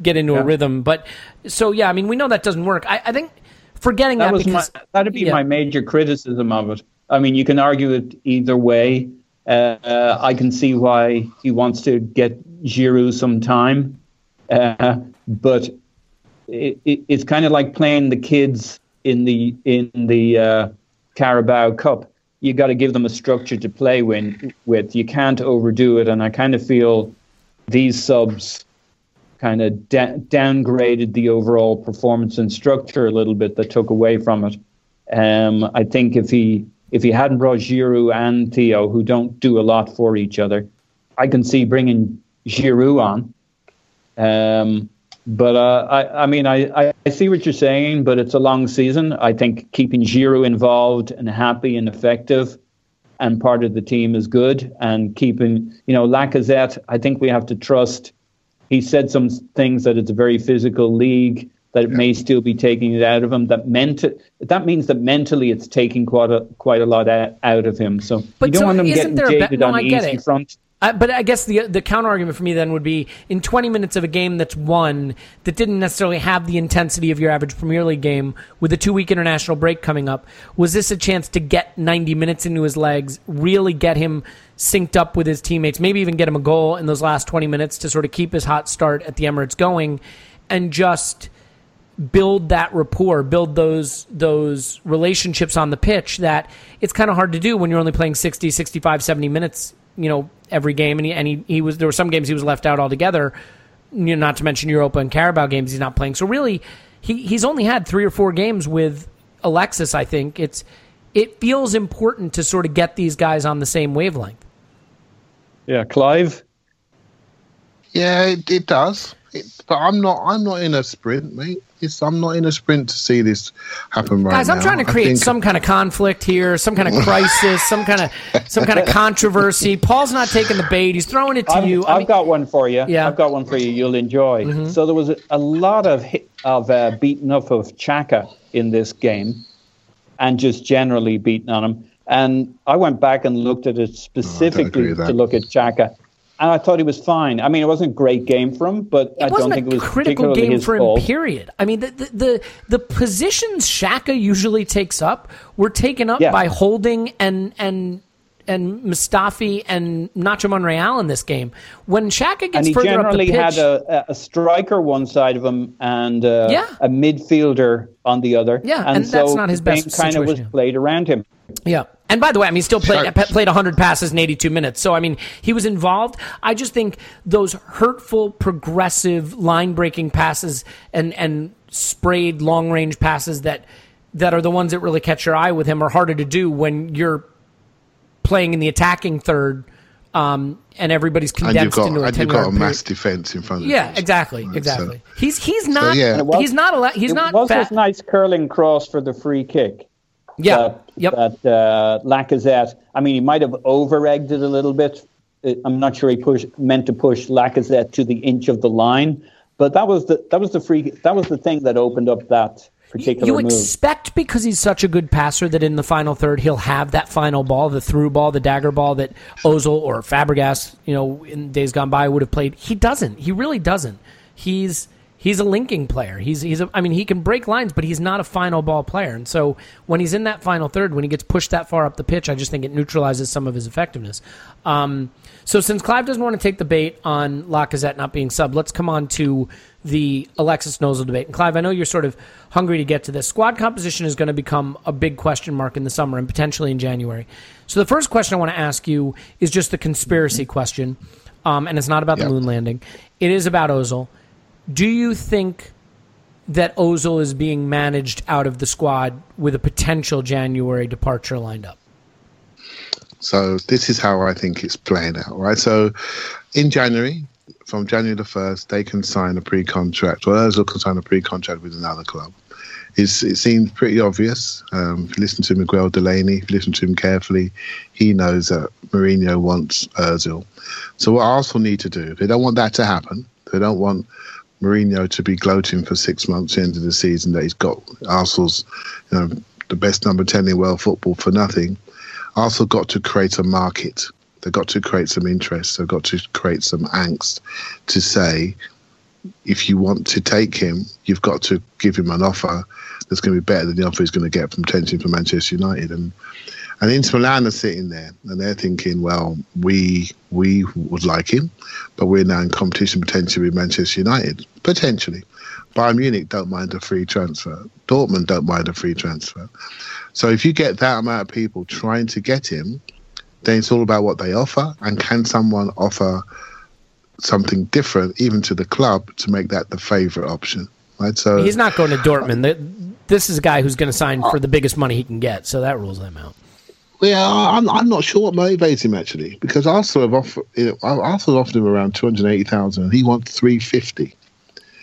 get into yeah. a rhythm. But so yeah, I mean, we know that doesn't work. I, I think forgetting that, that, was because my, that'd be yeah. my major criticism of it. I mean, you can argue it either way. Uh, I can see why he wants to get Giroud some time, uh, but it, it, it's kind of like playing the kids in the in the uh, Carabao Cup. You got to give them a structure to play with. With you can't overdo it, and I kind of feel these subs kind of da- downgraded the overall performance and structure a little bit that took away from it. Um, I think if he if he hadn't brought Giroud and Theo, who don't do a lot for each other, I can see bringing Giroud on. Um, but uh, I, I mean, I, I see what you're saying, but it's a long season. I think keeping Giroud involved and happy and effective and part of the team is good. And keeping, you know, Lacazette, I think we have to trust. He said some things that it's a very physical league that it may still be taking it out of him. That meant that means that mentally it's taking quite a quite a lot out of him. So but you don't so want him isn't getting there a be- jaded no, on the easy front. But I guess the the counter argument for me then would be in 20 minutes of a game that's won that didn't necessarily have the intensity of your average Premier League game with a two week international break coming up. Was this a chance to get 90 minutes into his legs, really get him synced up with his teammates, maybe even get him a goal in those last 20 minutes to sort of keep his hot start at the Emirates going, and just build that rapport, build those those relationships on the pitch that it's kind of hard to do when you're only playing 60, 65, 70 minutes, you know, every game and he, and he, he was there were some games he was left out altogether, you know, not to mention Europa and Carabao games he's not playing. So really he he's only had 3 or 4 games with Alexis, I think. It's it feels important to sort of get these guys on the same wavelength. Yeah, Clive. Yeah, it, it does. It, but I'm not. I'm not in a sprint, mate. It's, I'm not in a sprint to see this happen right Guys, now. I'm trying to create think- some kind of conflict here, some kind of crisis, some kind of some kind of <laughs> controversy. Paul's not taking the bait; he's throwing it to I've, you. I I've mean- got one for you. Yeah. Mm-hmm. I've got one for you. You'll enjoy. So there was a, a lot of hit, of uh, beating up of Xhaka in this game, and just generally beating on him. And I went back and looked at it specifically with to look at Xhaka, and I thought he was fine. I mean, it wasn't a great game for him, but I it don't wasn't think a it was critical particularly game for him. fault. Period. I mean, the the the, the positions Xhaka usually takes up were taken up Yeah. by Holding and and and Mustafi and Nacho Monreal in this game. When Xhaka and gets he further up the generally pitch, had a, a striker one side of him and uh, Yeah. a midfielder on the other. Yeah, and, and so that's not his the game best kind of was played around him. Yeah. And by the way, I mean, he still played Sure. played 100 passes in 82 minutes. So, I mean, he was involved. I just think those hurtful, progressive, line breaking passes and, and sprayed long range passes that, that are the ones that really catch your eye with him are harder to do when you're playing in the attacking third um, and everybody's and you've condensed got into a and you've got a mass period. defense in front of Yeah, you. Yeah, exactly, Right, so- exactly. he's he's not yeah. Was- he's not a he's it not was fat. this nice curling cross for the free kick. Yeah, That, yep. that uh, Lacazette. I mean, he might have over egged it a little bit. Uh, I'm not sure he push meant to push Lacazette to the inch of the line, but that was the that was the free that was the thing that opened up that particular you move. expect because he's such a good passer that in the final third he'll have that final ball, the through ball, the dagger ball that Ozil or Fabregas, you know, in days gone by would have played. He doesn't. He really doesn't. He's he's a linking player. He's he's a, I mean he can break lines, but he's not a final ball player. And so when he's in that final third, when he gets pushed that far up the pitch, I just think it neutralizes some of his effectiveness. Um, so since Clive doesn't want to take the bait on Lacazette not being sub, let's come on to the Alexis Nozel debate. And Clive, I know you're sort of hungry to get to this. Squad composition is going to become a big question mark in the summer and potentially in January. So the first question I want to ask you is just the conspiracy question, um, and it's not about Yep. the moon landing. It is about Ozil. Do you think that Ozil is being managed out of the squad with a potential January departure lined up? So this is how I think it's playing out, right? So in January, from January the first, they can sign a pre-contract, Ozil can sign a pre-contract with another club. It's, it seems pretty obvious. Um, if you listen to Miguel Delaney, if you listen to him carefully, he knows that Mourinho wants Ozil. So what Arsenal need to do, if they don't want that to happen. They don't want Mourinho to be gloating for six months at the season that he's got Arsenal's, you know, the best number ten in world football for nothing. Arsenal got to create a market. They've got to create some interest. They've got to create some angst to say, if you want to take him, you've got to give him an offer that's going to be better than the offer he's going to get from potentially from Manchester United. And and Inter Milan are sitting there and they're thinking, well, we we would like him, but we're now in competition potentially with Manchester United, potentially. Bayern Munich don't mind a free transfer. Dortmund don't mind a free transfer. So if you get that amount of people trying to get him, then it's all about what they offer and can someone offer something different even to the club to make that the favourite option. Right. So He's not going to Dortmund. Th- This is a guy who's going to sign for the biggest money he can get, so that rules them out. Yeah, I'm, I'm not sure what motivates him actually, because Arsenal have offered you know, Arsenal offered him around two hundred eighty thousand, and he wants three fifty.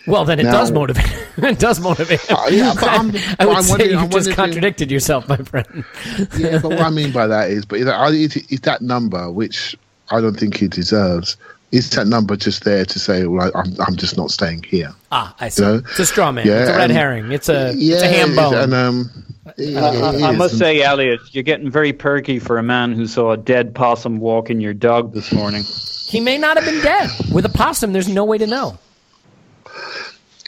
Well, then it Now- does motivate. <laughs> it does motivate. him. Uh, yeah, but I'm- <laughs> I but would I'm say you just contradicted yourself, my friend. <laughs> Yeah, but what I mean by that is, but is, that- is that number, which I don't think he deserves, is that number just there to say, well, I, I'm I'm just not staying here? Ah, I see. You know? It's a straw man. Yeah, it's a red herring. It's a yeah, it's a ham bone. and um, it- I, it I is. must say, Elliot, you're getting very perky for a man who saw a dead possum walking your dog this morning. he may not have been dead. With a possum, there's no way to know.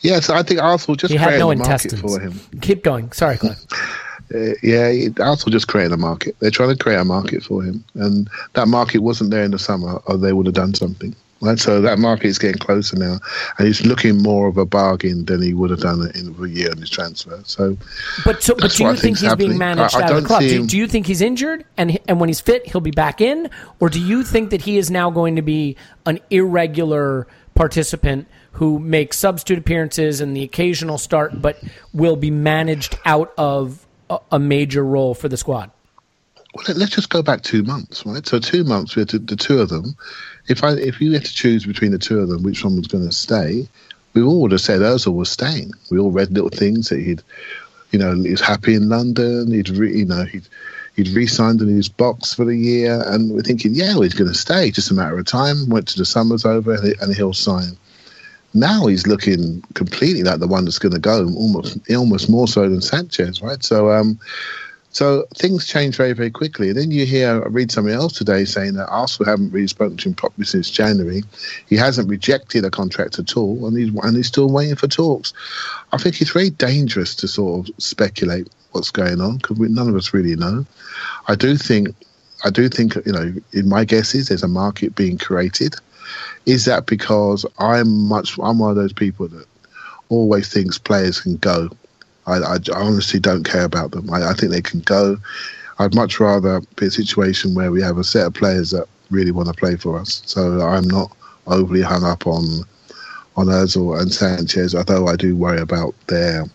Yes, I think Arsenal just He had no intestines. for him. Keep going. Sorry, Clive. <laughs> Uh, yeah, Arsenal just created a market. They're trying to create a market for him, and that market wasn't there in the summer, or they would have done something. Right, so that market is getting closer now, and he's looking more of a bargain than he would have done in a year on his transfer. So, But so, but do you think he's being managed I- I out of the club? Do, do you think he's injured and and when he's fit he'll be back in, or do you think that he is now going to be an irregular participant who makes substitute appearances and the occasional start, but will be managed out of a, major role for the squad? well, let- let's just go back two months, right? So two months, we had to, the two of them. If I if you had to choose between the two of them, which one was going to stay, we all would have said Ozil was staying. We all read little things that he'd, you know, he was happy in London. He'd, re, you know, he'd he'd re-signed in his box for the year, and we're thinking, yeah, well, he's going to stay. Just a matter of time. Went to the summers over, and he'll sign. Now he's looking completely like the one that's going to go, almost almost more so than Sanchez, right? So, um, so things change very, very quickly. And then you hear, I read something else today saying that Arsenal haven't really spoken to him properly since January. He hasn't rejected a contract at all, and he's and he's still waiting for talks. I think it's very dangerous to sort of speculate what's going on because none of us really know. I do think, I do think, you know, in my guesses, there's a market being created. Is that because I'm much, I'm one of those people that always thinks players can go. I, I, honestly don't care about them. I, I think they can go. I'd much rather be a situation where we have a set of players that really want to play for us. So I'm not overly hung up on on Ozil and Sanchez, although I do worry about their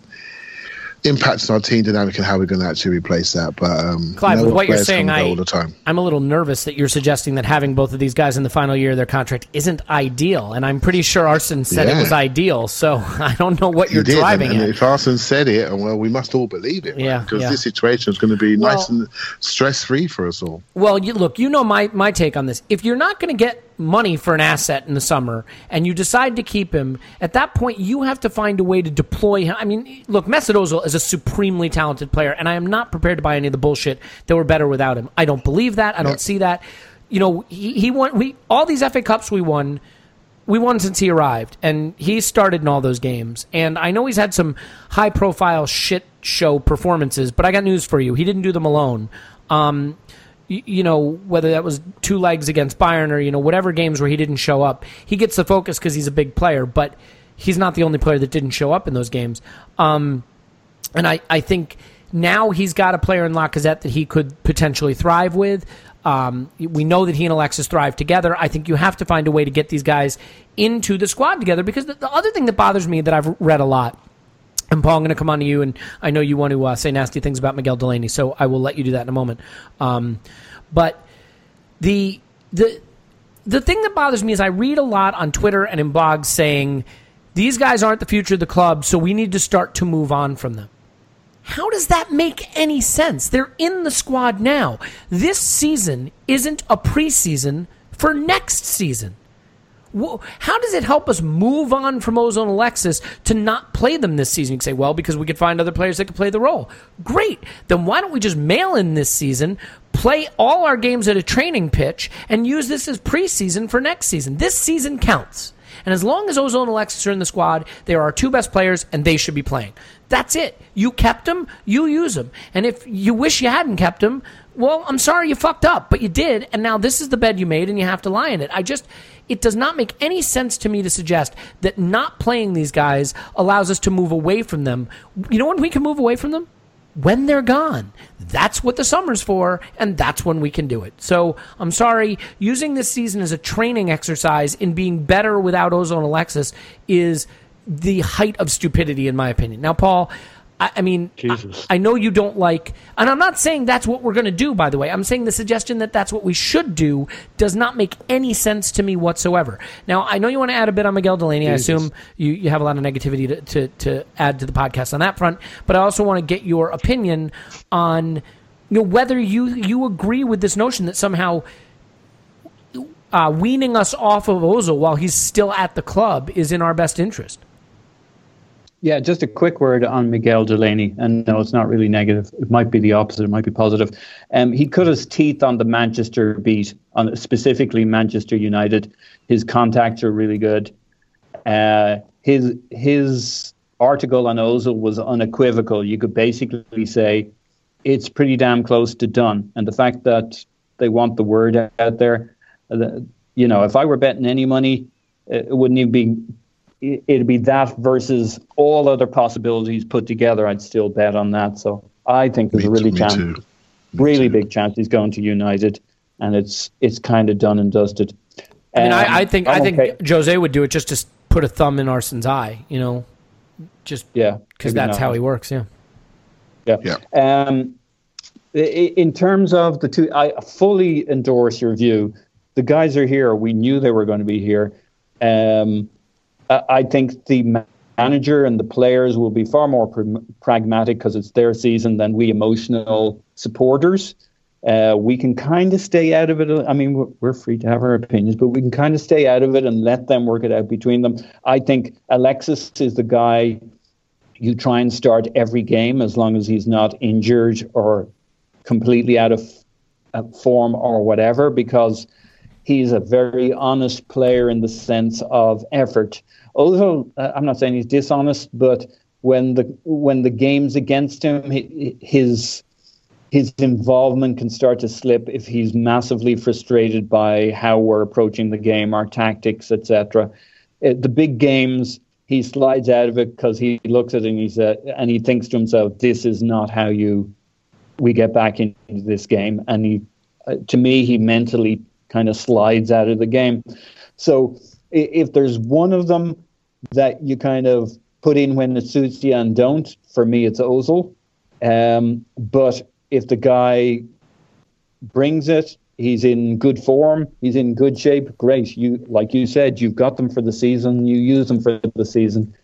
impacts on our team dynamic and how we're going to actually replace that. But um, Clive, know with what you're saying, come and go I- all the time. I'm a little nervous that you're suggesting that having both of these guys in the final year of their contract isn't ideal, and I'm pretty sure Arsene said it was ideal. So <laughs> I don't know what you're did, driving and, and at. if Arsene said it, and well, we must all believe it, Yeah, because yeah. this situation is going to be nice and stress free for us all. Well, you, look, you know my, my take on this. If you're not going to get money for an asset in the summer and you decide to keep him, at that point you have to find a way to deploy him. I mean, look, Mesut Ozil is a supremely talented player, and I am not prepared to buy any of the bullshit that we're better without him. I don't believe that. I don't see that. You know, he, he won. We all these FA Cups we won we won since he arrived, and he started in all those games. And I know he's had some high profile shit show performances, but I got news for you. He didn't do them alone. Um, you, know, whether that was two legs against Bayern or, you know, whatever games where he didn't show up, he gets the focus because he's a big player, but he's not the only player that didn't show up in those games. Um, and I, I think now he's got a player in Lacazette that he could potentially thrive with. Um, we know that he and Alexis thrive together. I think you have to find a way to get these guys into the squad together because the, the other thing that bothers me that I've read a lot, and Paul, I'm going to come on to you, and I know you want to uh, say nasty things about Miguel Delaney, so I will let you do that in a moment. Um, but the the the thing that bothers me is I read a lot on Twitter and in blogs saying these guys aren't the future of the club, so we need to start to move on from them. How does that make any sense? They're in the squad now. This season isn't a preseason for next season. How does it help us move on from and Alexis to not play them this season? You can say, well, because we could find other players that could play the role. Great. Then why don't we just mail in this season, play all our games at a training pitch, and use this as preseason for next season? This season counts. And as long as Ozil and Alexis are in the squad, they are our two best players, and they should be playing. That's it. You kept them, you use them. And if you wish you hadn't kept them, well, I'm sorry you fucked up, but you did, and now this is the bed you made, and you have to lie in it. I just, it does not make any sense to me to suggest that not playing these guys allows us to move away from them. You know when we can move away from them? when they're gone. That's what the summer's for, and that's when we can do it. So I'm sorry, using this season as a training exercise in being better without Ozone Alexis is the height of stupidity, in my opinion. Now, Paul, I, I mean, I, I, know you don't like, and I'm not saying that's what we're going to do, by the way. I'm saying the suggestion that that's what we should do does not make any sense to me whatsoever. Now, I know you want to add a bit on Miguel Delaney. Jesus. I assume you, you have a lot of negativity to, to, to add to the podcast on that front, but I also want to get your opinion on you know, whether you, you agree with this notion that somehow uh, weaning us off of Ozil while he's still at the club is in our best interest. Yeah, just a quick word on Miguel Delaney. And no, it's not really negative. It might be the opposite. It might be positive. Um, he cut his teeth on the Manchester beat, on specifically Manchester United. His contacts are really good. Uh, his his article on Ozil was unequivocal. You could basically say it's pretty damn close to done. And the fact that they want the word out there, uh, you know, if I were betting any money, it wouldn't even be it'd be that versus all other possibilities put together. I'd still bet on that. So I think there's me, a really chance, really too. big chance he's going to United, and it's it's kind of done and dusted. I mean, um, I, I, think I'm i think okay. Jose would do it just to put a thumb in Arsene's eye, you know, just yeah, because that's not. how he works. Yeah, yeah. yeah. Um, in terms of the two, I fully endorse your view. The guys are here. We knew they were going to be here. Um, I think the manager and the players will be far more pr- pragmatic because it's their season than we emotional supporters. Uh, we can kind of stay out of it. I mean, we're free to have our opinions, but we can kind of stay out of it and let them work it out between them. I think Alexis is the guy you try and start every game as long as he's not injured or completely out of uh, form or whatever, because he's a very honest player in the sense of effort. Although uh, I'm not saying he's dishonest, but when the when the game's against him, his his involvement can start to slip if he's massively frustrated by how we're approaching the game, our tactics, etc. Uh, the big games, he slides out of it because he looks at it and he said, and he thinks to himself, "This is not how you we get back into this game." And he, uh, to me, he mentally kind of slides out of the game. So if there's one of them that you kind of put in when it suits you and don't, for me it's Ozil. Um, but if the guy brings it, he's in good form, he's in good shape, great. You like you said, you've got them for the season, you use them for the season.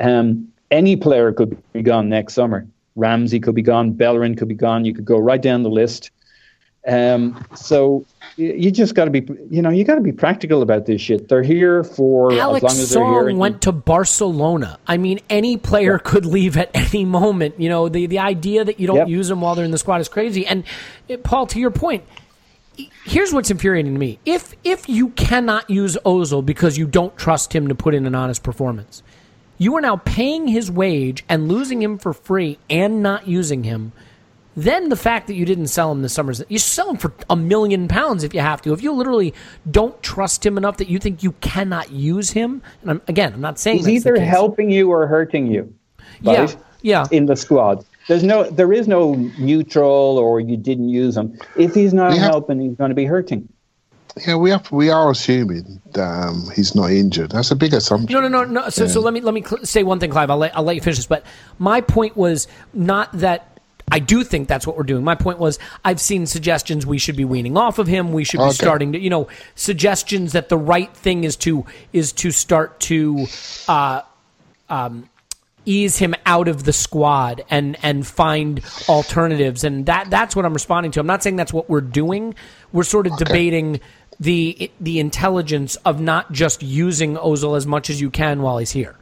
Um, any player could be gone next summer. Ramsey could be gone, Bellerin could be gone. You could go right down the list. Um, so you just got to be, you know, you got to be practical about this shit. They're here for Alex as long as they're Song here. went to Barcelona. I mean, any player yeah. could leave at any moment. You know, the the idea that you don't yep. use them while they're in the squad is crazy. And Paul, to your point, here's what's infuriating to me. If if you cannot use Ozil because you don't trust him to put in an honest performance, you are now paying his wage and losing him for free and not using him. Then the fact that you didn't sell him this summer, you sell him for a million pounds if you have to. If you literally don't trust him enough that you think you cannot use him, and I'm, again, I'm not saying he's either helping you or hurting you. Right? Yeah, yeah. In the squad, there's no, there is no neutral or you didn't use him. If he's not We have- helping, he's going to be hurting. Yeah, we have, we are assuming that um, he's not injured. That's a big assumption. No, no, no, no. So, so let me let me cl- say one thing, Clive. I'll let, I'll let you finish this. But my point was not that I do think that's what we're doing. My point was I've seen suggestions we should be weaning off of him. We should be Okay. starting to, you know, suggestions that the right thing is to is to start to. Uh, um, ease him out of the squad and and find alternatives and that that's what I'm responding to. I'm not saying that's what we're doing. We're sort of debating the the intelligence of not just using Ozil as much as you can while he's here.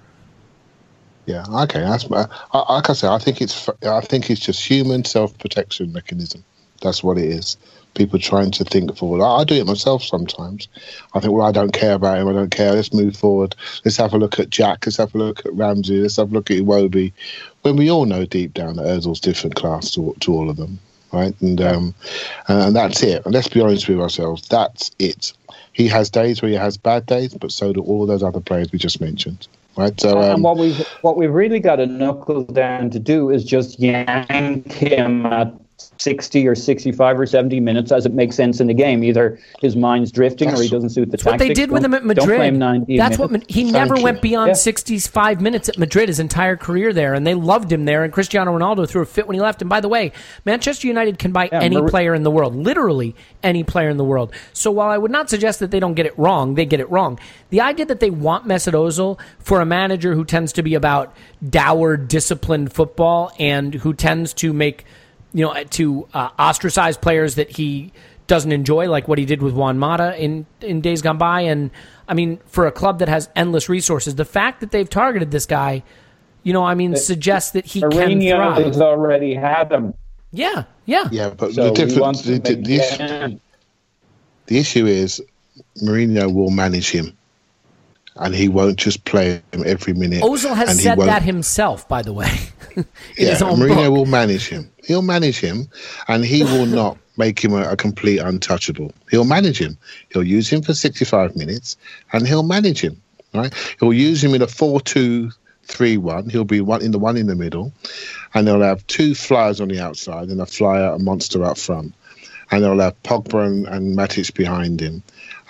Yeah, okay. That's I- like I say. I think it's I think it's just human self protection mechanism. That's what it is. People trying to think forward. I, I do it myself sometimes. I think, well, I don't care about him. I don't care. Let's move forward. Let's have a look at Jack. Let's have a look at Ramsey. Let's have a look at Iwobi. When we all know deep down that Ozil's different class to, to all of them, right? And um, and, and that's it. And let's be honest with ourselves. That's it. He has days where he has bad days, but so do all those other players we just mentioned, right? So um, and what we've what we've really got to knuckle down to do is just yank him at 60 or 65 or 70 minutes as it makes sense in the game. Either his mind's drifting or he doesn't suit the That's what they did with him at Madrid. Don't blame 90 That's what minutes. Ma- he never went beyond Yeah. 65 minutes at Madrid his entire career there, and they loved him there. And Cristiano Ronaldo threw a fit when he left. And by the way, Manchester United can buy Yeah, any Mar- player in the world, literally any player in the world. So while I would not suggest that they don't get it wrong, they get it wrong. The idea that they want Mesut Ozil for a manager who tends to be about dour, disciplined football and who tends to make you know, to uh, ostracize players that he doesn't enjoy, like what he did with Juan Mata in in days gone by. And I mean, for a club that has endless resources, the fact that they've targeted this guy, you know, I mean, suggests that he can Mourinho thrive. has already had them. Yeah, yeah, yeah, but So the difference, the, the, the issue, the issue is Mourinho will manage him, and he won't just play him every minute. Ozil has said that himself, by the way, <laughs> in Yeah, his own Mourinho book. will manage him. He'll manage him, and he will <laughs> not make him a, a complete untouchable. He'll manage him. He'll use him for 65 minutes, and he'll manage him. Right? He'll use him in a four-two-three-one. He'll be one in the one in the middle, and they'll have two flyers on the outside and a flyer, a monster up front, and they'll have Pogba and, and Matic behind him.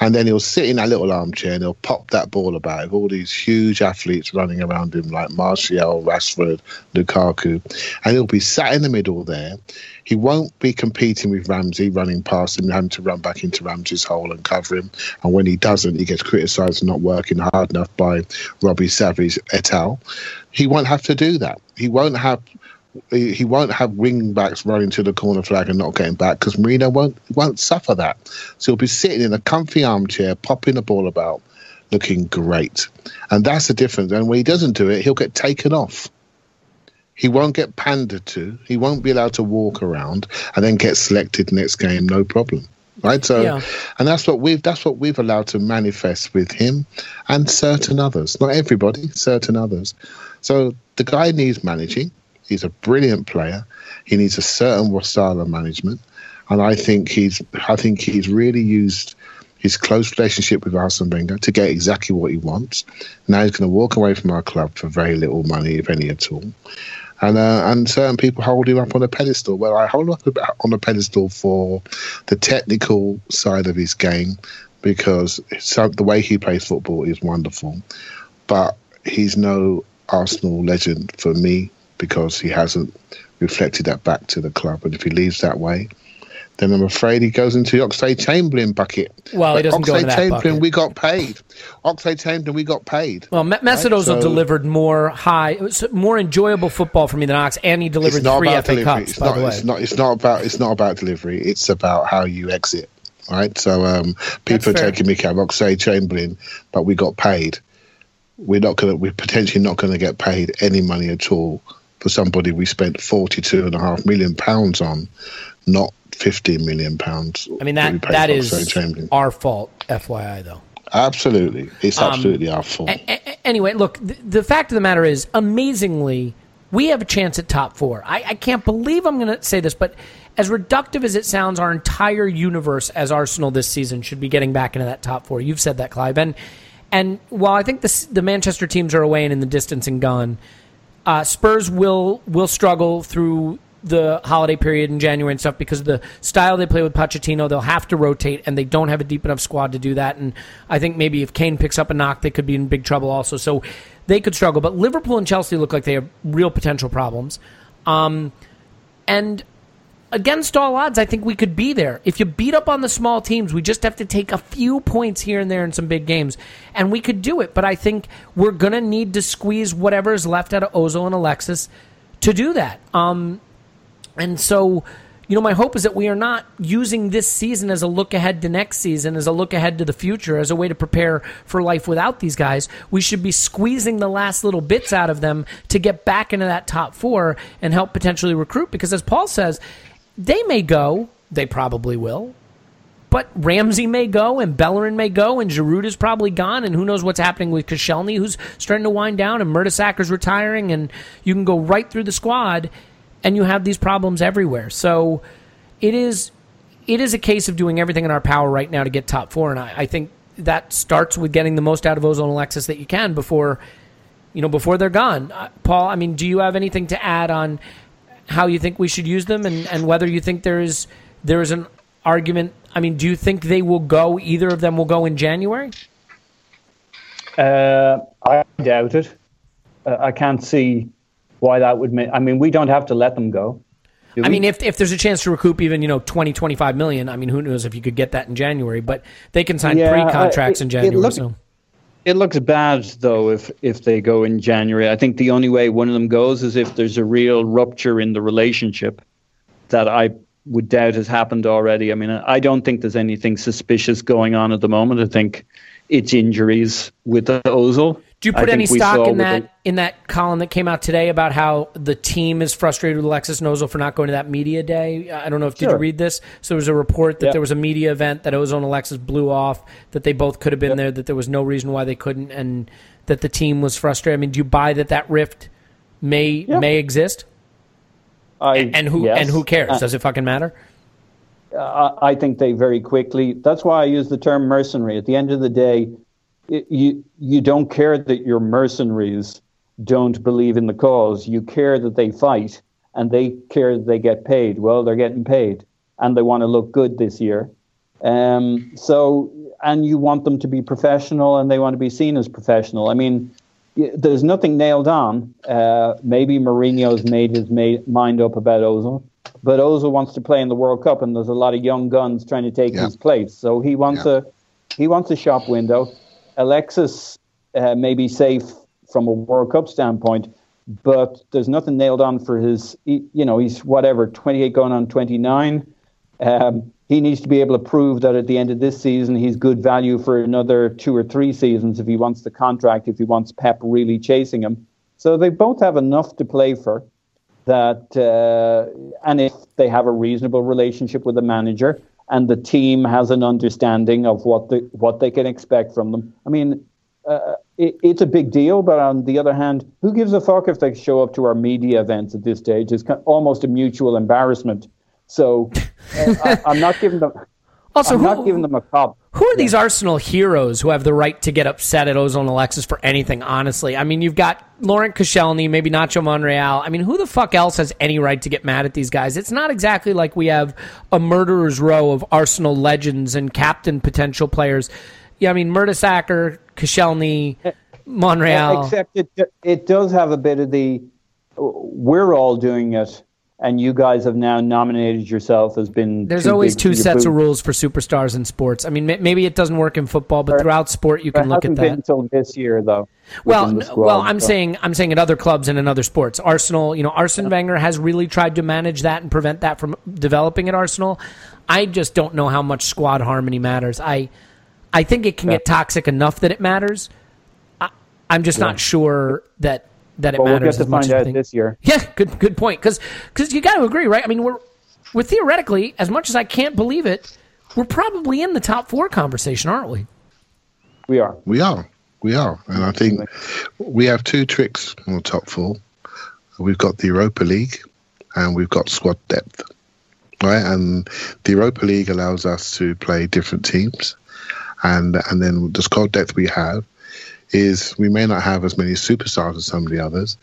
And then he'll sit in that little armchair and he'll pop that ball about with all these huge athletes running around him like Martial, Rashford, Lukaku. And he'll be sat in the middle there. He won't be competing with Ramsey, running past him, having to run back into Ramsey's hole and cover him. And when he doesn't, he gets criticised for not working hard enough by Robbie Savage et al. He won't have to do that. He won't have he won't have wing backs running to the corner flag and not getting back because Mourinho won't won't suffer that. So he'll be sitting in a comfy armchair, popping the ball about, looking great. And that's the difference. And when he doesn't do it, he'll get taken off. He won't get pandered to. He won't be allowed to walk around and then get selected next game, no problem. Right? So Yeah. and that's what we've that's what we've allowed to manifest with him and certain others. Not everybody, certain others. So the guy needs managing. He's a brilliant player. He needs a certain style of management, and I think he's I think he's really used his close relationship with Arsene Wenger to get exactly what he wants. Now he's going to walk away from our club for very little money, if any at all. And uh, and certain people hold him up on a pedestal. Well, I hold him up on a pedestal for the technical side of his game because so, the way he plays football is wonderful. But he's no Arsenal legend for me because he hasn't reflected that back to the club. And if he leaves that way, then I'm afraid he goes into the Oxlade Chamberlain bucket. Well, he doesn't go into that Chamberlain, bucket. we got paid. Oxlade Chamberlain, we got paid. Well, Mesut Right, so- delivered more high, more enjoyable football for me than Ox, and he delivered it's not three about FA delivery. Cups. It's not, it's not. It's not about. It's not about delivery. It's about how you exit. Right. So um, people are fair. taking me out of Oxlade Chamberlain, but we got paid. We're not gonna. We're potentially not going to get paid any money at all for somebody we spent forty-two and a half million pounds on, not fifteen million pounds. I mean that that is our fault. FYI, though. Absolutely, it's um, absolutely um, our fault. A- a- anyway, look, the, the, fact of the matter is, amazingly, we have a chance at top four. I, I can't believe I'm going to say this, but as reductive as it sounds, our entire universe as Arsenal this season should be getting back into that top four. You've said that, Clive, and and while I think the the Manchester teams are away and in the distance and gone, uh, Spurs will will struggle through the holiday period in January and stuff because of the style they play with Pochettino. They'll have to rotate, and they don't have a deep enough squad to do that. And I think maybe if Kane picks up a knock, they could be in big trouble also. So they could struggle. But Liverpool and Chelsea look like they have real potential problems. Um, and against all odds, I think we could be there. If you beat up on the small teams, we just have to take a few points here and there in some big games, and we could do it. But I think we're going to need to squeeze whatever is left out of Ozil and Alexis to do that. Um, and so, you know, my hope is that we are not using this season as a look ahead to next season, as a look ahead to the future, as a way to prepare for life without these guys. We should be squeezing the last little bits out of them to get back into that top four and help potentially recruit. Because as Paul says, they may go, they probably will. But Ramsey may go, and Bellerin may go, and Giroud is probably gone, and who knows what's happening with Koscielny, who's starting to wind down, and Mertesacker's retiring, and you can go right through the squad and you have these problems everywhere. So it is it is a case of doing everything in our power right now to get top four, and I, I think that starts with getting the most out of Ozone Alexis that you can before you know before they're gone. Uh, Paul, I mean, do you have anything to add on how you think we should use them, and, and whether you think there is there is an argument? I mean, do you think they will go? Either of them will go in January? Uh, I doubt it. Uh, I can't see why that would make. I mean, we don't have to let them go. I mean, if if there's a chance to recoup even you know 20, 25 million, I mean, who knows if you could get that in January? But they can sign yeah, pre contracts in January. It, look, so. It looks bad though if if they go in January. I think the only way one of them goes is if there's a real rupture in the relationship that I would doubt has happened already. I mean, I don't think there's anything suspicious going on at the moment. I think it's injuries with Ozil. Do you put any stock in that the, in that column that came out today about how the team is frustrated with Alexis Ozil for not going to that media day? I don't know if did you read this. So there was a report that yep. there was a media event that and Alexis blew off, that they both could have been yep. there, that there was no reason why they couldn't, and that the team was frustrated. I mean, do you buy that that rift may yep. may exist? I, and, and who yes. and who cares? Uh, Does it fucking matter? Uh, I think they very quickly. That's why I use the term mercenary. At the end of the day it, you you don't care that your mercenaries don't believe in the cause. You care that they fight, and they care that they get paid. Well, they're getting paid, and they want to look good this year. Um, so, and you want them to be professional, and they want to be seen as professional. I mean, there's nothing nailed on. Uh, maybe Mourinho's made his made, mind up about Ozil, but Ozil wants to play in the World Cup, and there's a lot of young guns trying to take yeah. his place. So he wants yeah. a he wants a shop window. Alexis uh, may be safe from a World Cup standpoint, but there's nothing nailed on for his. You know, he's whatever 28 going on 29. Um, he needs to be able to prove that at the end of this season he's good value for another two or three seasons if he wants the contract. If he wants Pep really chasing him, so they both have enough to play for. That uh, and if they have a reasonable relationship with the manager, and the team has an understanding of what the what they can expect from them. I mean, uh, it, it's a big deal, but on the other hand, who gives a fuck if they show up to our media events at this stage? It's almost a mutual embarrassment. So uh, I, am not giving them. Also, I'm who, not giving them a. Who are these Arsenal heroes who have the right to get upset at and Alexis for anything? Honestly, I mean, you've got Laurent Koscielny, maybe Nacho Monreal. I mean, who the fuck else has any right to get mad at these guys? It's not exactly like we have a murderer's row of Arsenal legends and captain potential players. Yeah, I mean, Mertesacker, Koscielny, eh, Monreal. Eh, except it it does have a bit of the we're all doing it and you guys have now nominated yourself as been. There's always two sets of rules for superstars in sports. I mean, maybe it doesn't work in football, but throughout sport, you can look at that. Been until this year, though. Well, squad, well, I'm so. saying I'm saying at other clubs and in other sports. Arsenal, you know, Arsene Wenger has really tried to manage that and prevent that from developing at Arsenal. I just don't know how much squad harmony matters. I, I think it can yeah. get toxic enough that it matters. I, am just yeah. not sure that that it well, matters we'll get to find out this year. Yeah, good good point. Because because you got to agree, right? I mean, we're we're theoretically, as much as I can't believe it, we're probably in the top four conversation, aren't we? We are. We are. We are. And I think we have two tricks on the top four. We've got the Europa League and we've got squad depth. Right? And the Europa League allows us to play different teams. And and then the squad depth we have is we may not have as many superstars as some of the others,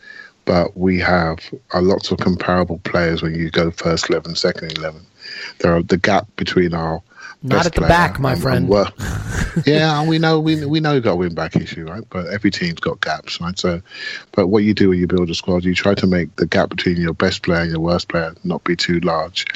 but we have a lots of comparable players when you go first 11, second 11. There are the gap between our Not at the back, my and- friend. and <laughs> yeah, and we know we we know you've got a win back issue, right? But every team's got gaps, right? So, but what you do when you build a squad, you try to make the gap between your best player and your worst player not be too large.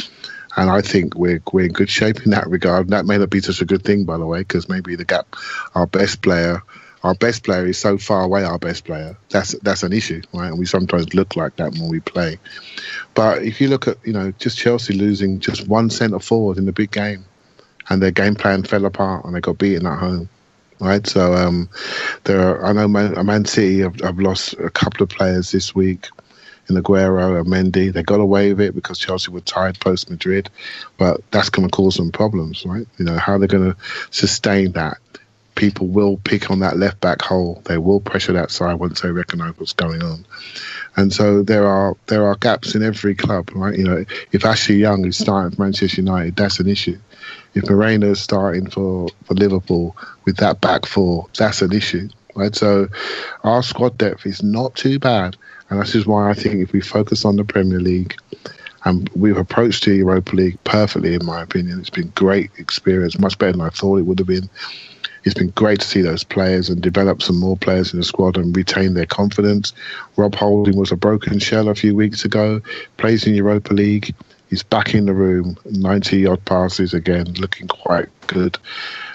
And I think we're we're in good shape in that regard. That may not be such a good thing, by the way, because maybe the gap, our best player, our best player is so far away. Our best player, that's that's an issue, right? And we sometimes look like that when we play. But if you look at you know just Chelsea losing just one centre forward in the big game, and their game plan fell apart and they got beaten at home. Right, so um, there. Are, I know Man, Man City have, have lost a couple of players this week in Aguero and Mendy. They got away with it because Chelsea were tired post Madrid, but that's going to cause some problems, right? You know how they're going to sustain that. People will pick on that left back hole. They will pressure that side once they recognise what's going on, and so there are there are gaps in every club, right? You know, if Ashley Young is starting for Manchester United, that's an issue. If Moreno is starting for, for Liverpool with that back four, that's an issue, right? So our squad depth is not too bad, and this is why I think if we focus on the Premier League, and we've approached the Europa League perfectly, in my opinion. It's been great experience, much better than I thought it would have been. It's been great to see those players and develop some more players in the squad and retain their confidence. Rob Holding was a broken shell a few weeks ago, plays in Europa League. He's back in the room, 90 odd passes again, looking quite good,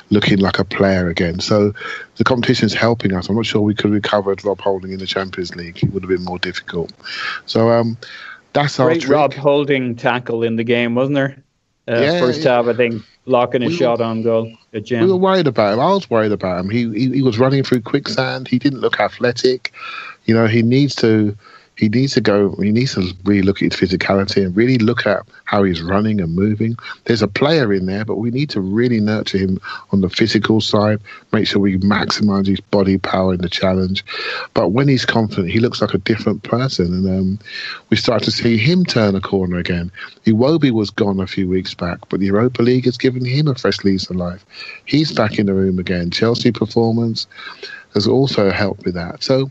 looking like a player again. So the competition's helping us. I'm not sure we could have recovered Rob Holding in the Champions League. It would have been more difficult. So um, that's our Great trick. Rob Holding tackle in the game, wasn't there? Uh, Yeah, first half, I think, blocking a We were- shot on goal. Good We were worried about him. I was worried about him. He, he he was running through quicksand. He didn't look athletic. You know, he needs to he needs to go. He needs to really look at his physicality and really look at how he's running and moving. There's a player in there, but we need to really nurture him on the physical side. Make sure we maximise his body power in the challenge. But when he's confident, he looks like a different person, and um, we start to see him turn a corner again. Iwobi was gone a few weeks back, but the Europa League has given him a fresh lease of life. He's back in the room again. Chelsea performance has also helped with that. So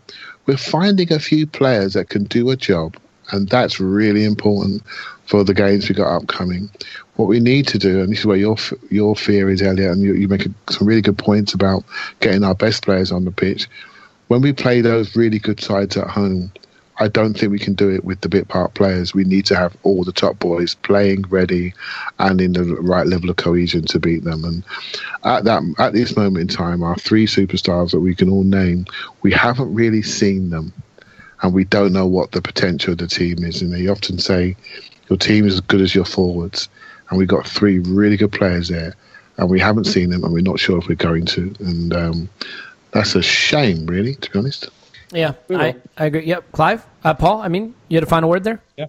we're finding a few players that can do a job, and that's really important for the games we got upcoming. What we need to do, and this is where your your fear is, Elliot, and you, you make some really good points about getting our best players on the pitch. When we play those really good sides at home, I don't think we can do it with the bit part players. We need to have all the top boys playing ready and in the right level of cohesion to beat them. And at that at this moment in time, our three superstars that we can all name, we haven't really seen them, and we don't know what the potential of the team is. And they often say your team is as good as your forwards, and we've got three really good players there, and we haven't seen them, and we're not sure if we're going to. And um, that's a shame, really, to be honest. Yeah, I, I agree. Yep, Clive, uh, Paul. I mean, you had a final word there. Yeah,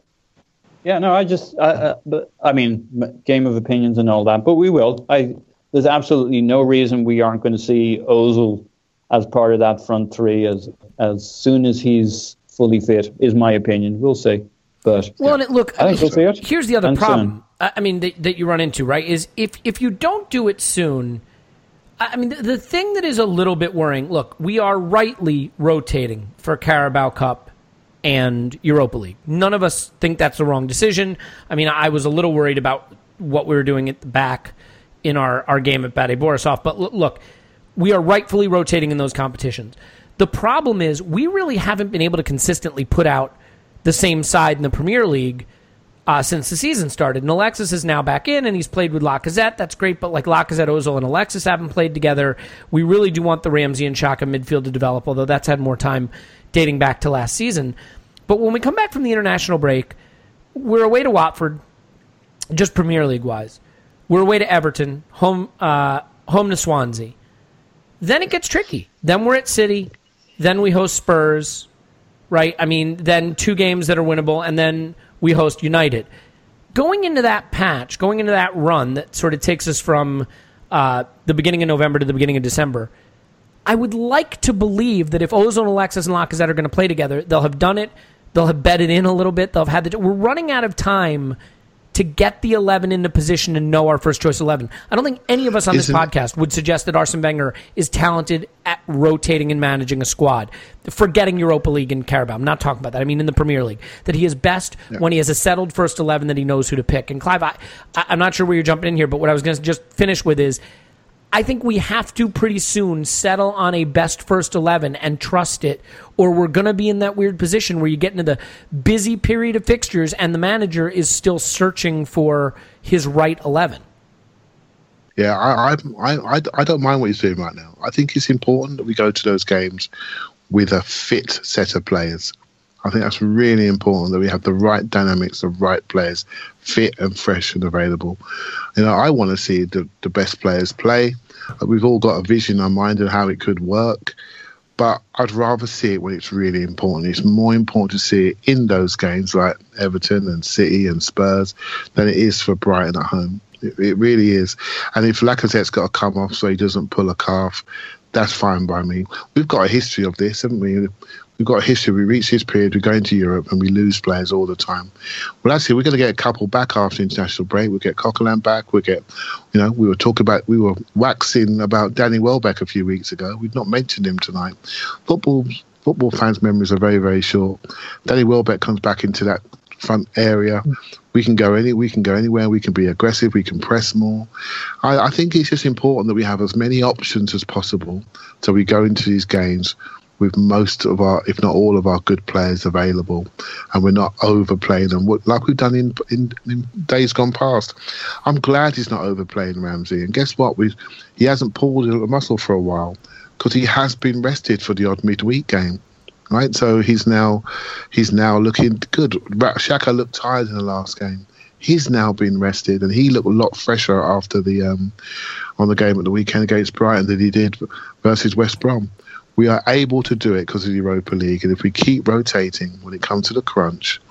yeah. no, I just, uh, uh, but I mean, game of opinions and all that, but we will. I there's absolutely no reason we aren't going to see Ozil as part of that front three as as soon as he's fully fit. Is my opinion. We'll see, but Well, and it, look, I think we'll see it. here's the other And problem. soon. I I mean, that, that you run into, right? Is if if you don't do it soon, I mean, the, the thing that is a little bit worrying. Look, we are rightly rotating for Carabao Cup and Europa League. None of us think that's the wrong decision. I mean, I was a little worried about what we were doing at the back in our, our game at Bate Borisov. But l- look, we are rightfully rotating in those competitions. The problem is we really haven't been able to consistently put out the same side in the Premier League uh, since the season started. And Alexis is now back in, and he's played with Lacazette. That's great, but like Lacazette, Ozil, and Alexis haven't played together. We really do want the Ramsey and Xhaka midfield to develop, although that's had more time dating back to last season. But when we come back from the international break, we're away to Watford, just Premier League wise. We're away to Everton, home uh, home to Swansea. Then it gets tricky. Then we're at City. Then we host Spurs, right? I mean, then two games that are winnable, and then we host United. going into that patch, going into that run that sort of takes us from uh, the beginning of November to the beginning of December, I would like to believe that if Ozil, Alexis, and Lacazette are going to play together, they'll have done it. They'll have bedded in a little bit. They'll have had the. We're running out of time to get the 11 into position and know our first choice 11. I don't think any of us on this Isn't- podcast would suggest that Arsene Wenger is talented at rotating and managing a squad. Forgetting Europa League and Carabao. I'm not talking about that. I mean in the Premier League. That he is best when he has a settled first 11 that he knows who to pick. And Clive, I, I- I'm not sure where you're jumping in here, but what I was going to just finish with is I think we have to pretty soon settle on a best first 11 and trust it, or we're going to be in that weird position where you get into the busy period of fixtures and the manager is still searching for his right 11. Yeah, I, I, I, I- don't mind what he's doing right now. I think it's important that we go to those games with a fit set of players. I think that's really important that we have the right dynamics, the right players, fit and fresh and available. You know, I want to see the, the best players play. We've all got a vision in our mind of how it could work, but I'd rather see it when it's really important. It's more important to see it in those games like Everton and City and Spurs than it is for Brighton at home. It, it really is. And if Lacazette's got to come off so he doesn't pull a calf, that's fine by me. We've got a history of this, haven't we? We've got a history. We reach this period, we go into Europe and we lose players all the time. Well, actually, we're going to get a couple back after international break. We'll get Coquelin back. We'll get, you know, we were talking about, we were waxing about Danny Welbeck a few weeks ago. We've not mentioned him tonight. Football, football fans' memories are very, very short. Danny Welbeck comes back into that front area. We can go any, we can go anywhere. We can be aggressive. We can press more. I, I think it's just important that we have as many options as possible, so we go into these games with most of our, if not all of our good players available, and we're not overplaying them like we've done in, in, in days gone past. I'm glad he's not overplaying Ramsey, and guess what? We he hasn't pulled a muscle for a while because he has been rested for the odd midweek game. Right, so he's now he's now looking good. Xhaka looked tired in the last game. He's now been rested, and he looked a lot fresher after the um, on the game at the weekend against Brighton than he did versus West Brom. We are able to do it because of the Europa League, and if we keep rotating when it comes to the crunch,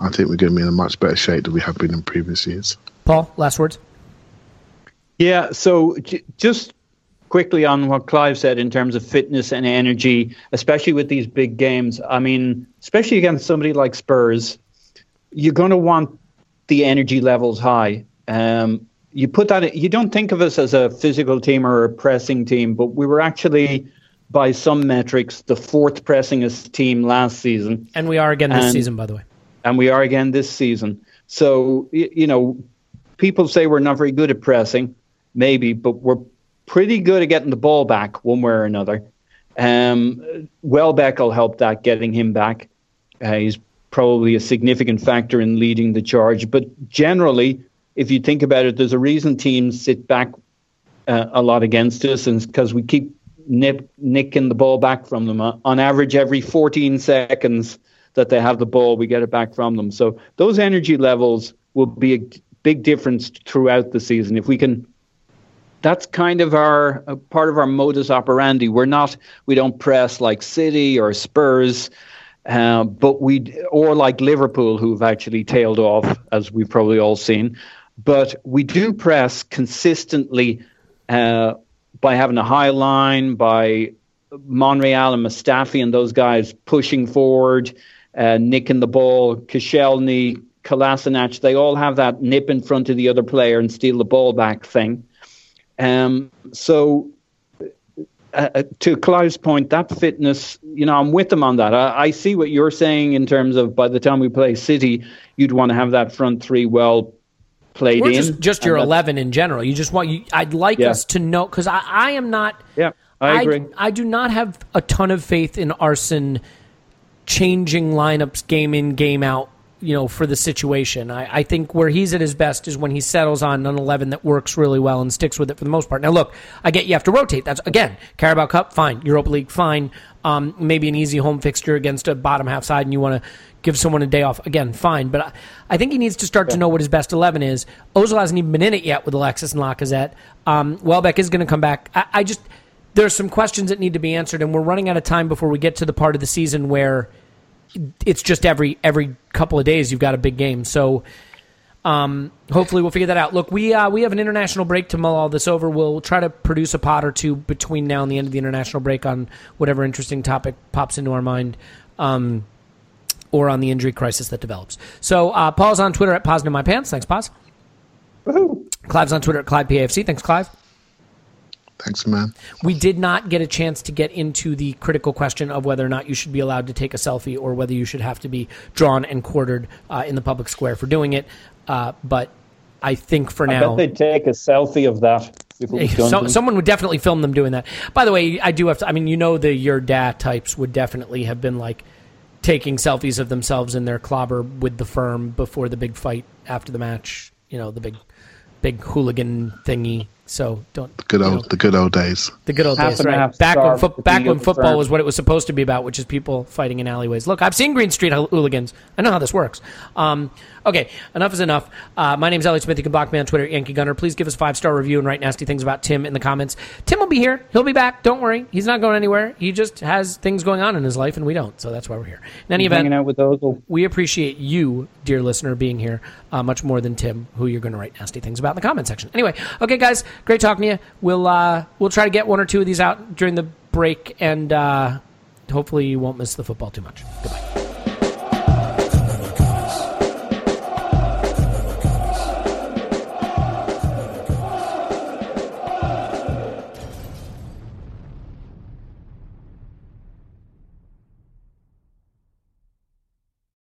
I think we're going to be in a much better shape than we have been in previous years. Paul, last words? Yeah, so j- just quickly on what Clive said in terms of fitness and energy, especially with these big games. I mean, especially against somebody like Spurs, you're going to want the energy levels high. Um, you put that. You don't think of us as a physical team or a pressing team, but we were actually, by some metrics, the fourth pressingest team last season And we are again this And- season, by the way. and we are again this season. So you know, people say we're not very good at pressing, maybe, but we're pretty good at getting the ball back one way or another. Um, Welbeck will help that, getting him back. Uh, he's probably a significant factor in leading the charge. But generally, if you think about it, there's a reason teams sit back uh, a lot against us, and because we keep nip, nicking the ball back from them. Uh, on average, every 14 seconds that they have the ball, we get it back from them. So those energy levels will be a big difference throughout the season. If we can, that's kind of our uh, part of our modus operandi. We're not, we don't press like City or Spurs. Uh, but we or like Liverpool, who've actually tailed off, as we've probably all seen. But we do press consistently uh, by having a high line, by Monreal and Mustafi and those guys pushing forward, uh, nicking the ball, Koscielny, Kolasinac, they all have that nip in front of the other player and steal the ball back thing. Um, so uh, to Clive's point, that fitness, you know, I'm with them on that. I, I see what you're saying in terms of by the time we play City, you'd want to have that front three well played Or in. just, just your 11 in general. You just want you. I'd like Yeah. us to know because I, I am not. Yeah, I agree. I, do not have a ton of faith in Arsene changing lineups game in game out. You know, for the situation, I, I think where he's at his best is when he settles on an eleven that works really well and sticks with it for the most part. Now, look, I get you have to rotate. That's again Carabao Cup, fine. Europa League, fine. Um, maybe an easy home fixture against a bottom half side, and you want to give someone a day off again, fine. But I, I think he needs to start to know what his best eleven is. Ozil hasn't even been in it yet with Alexis and Lacazette. Um, Welbeck is going to come back. I, I just there's some questions that need to be answered, and we're running out of time before we get to the part of the season where it's just every every couple of days you've got a big game. So Um, hopefully, we'll figure that out. Look, we uh, we have an international break to mull all this over. We'll try to produce a pot or two between now and the end of the international break on whatever interesting topic pops into our mind. Um, or on the injury crisis that develops. So, uh, Paul's on Twitter at Pause in My Pants. Thanks, Paz. Clive's on Twitter at Clive PAFC. Thanks, Clive. Thanks, man. We did not get a chance to get into the critical question of whether or not you should be allowed to take a selfie or whether you should have to be drawn and quartered uh, in the public square for doing it. Uh, but I think for I now, bet they'd take a selfie of that. If it was <laughs> done so, someone would definitely film them doing that. By the way, I do have to. I mean, you know, the your dad types would definitely have been like taking selfies of themselves in their clobber with the firm before the big fight after the match. You know, the big, big hooligan thingy. So don't the Good you old, know, the good old days. the good old Half days, right? Back when starved foot, to back when football firm. was what it was supposed to be about, which is people fighting in alleyways. Look, I've seen Green Street hooligans. I know how this works. Um, okay, enough is enough. Uh, my name's Elliot Smith. You can block me on Twitter, Yankee Gunner. Please give us a five star review and write nasty things about Tim in the comments. Tim will be here. He'll be back. Don't worry. He's not going anywhere. He just has things going on in his life, and we don't. So that's why we're here. In any event, hanging out with Ozil. we appreciate you, dear listener, being here uh, much more than Tim, who you're going to write nasty things about in the comment section. Anyway, okay, guys, great talking to you. We'll uh, we'll try to get one or two of these out during the break, and uh, hopefully you won't miss the football too much. Goodbye.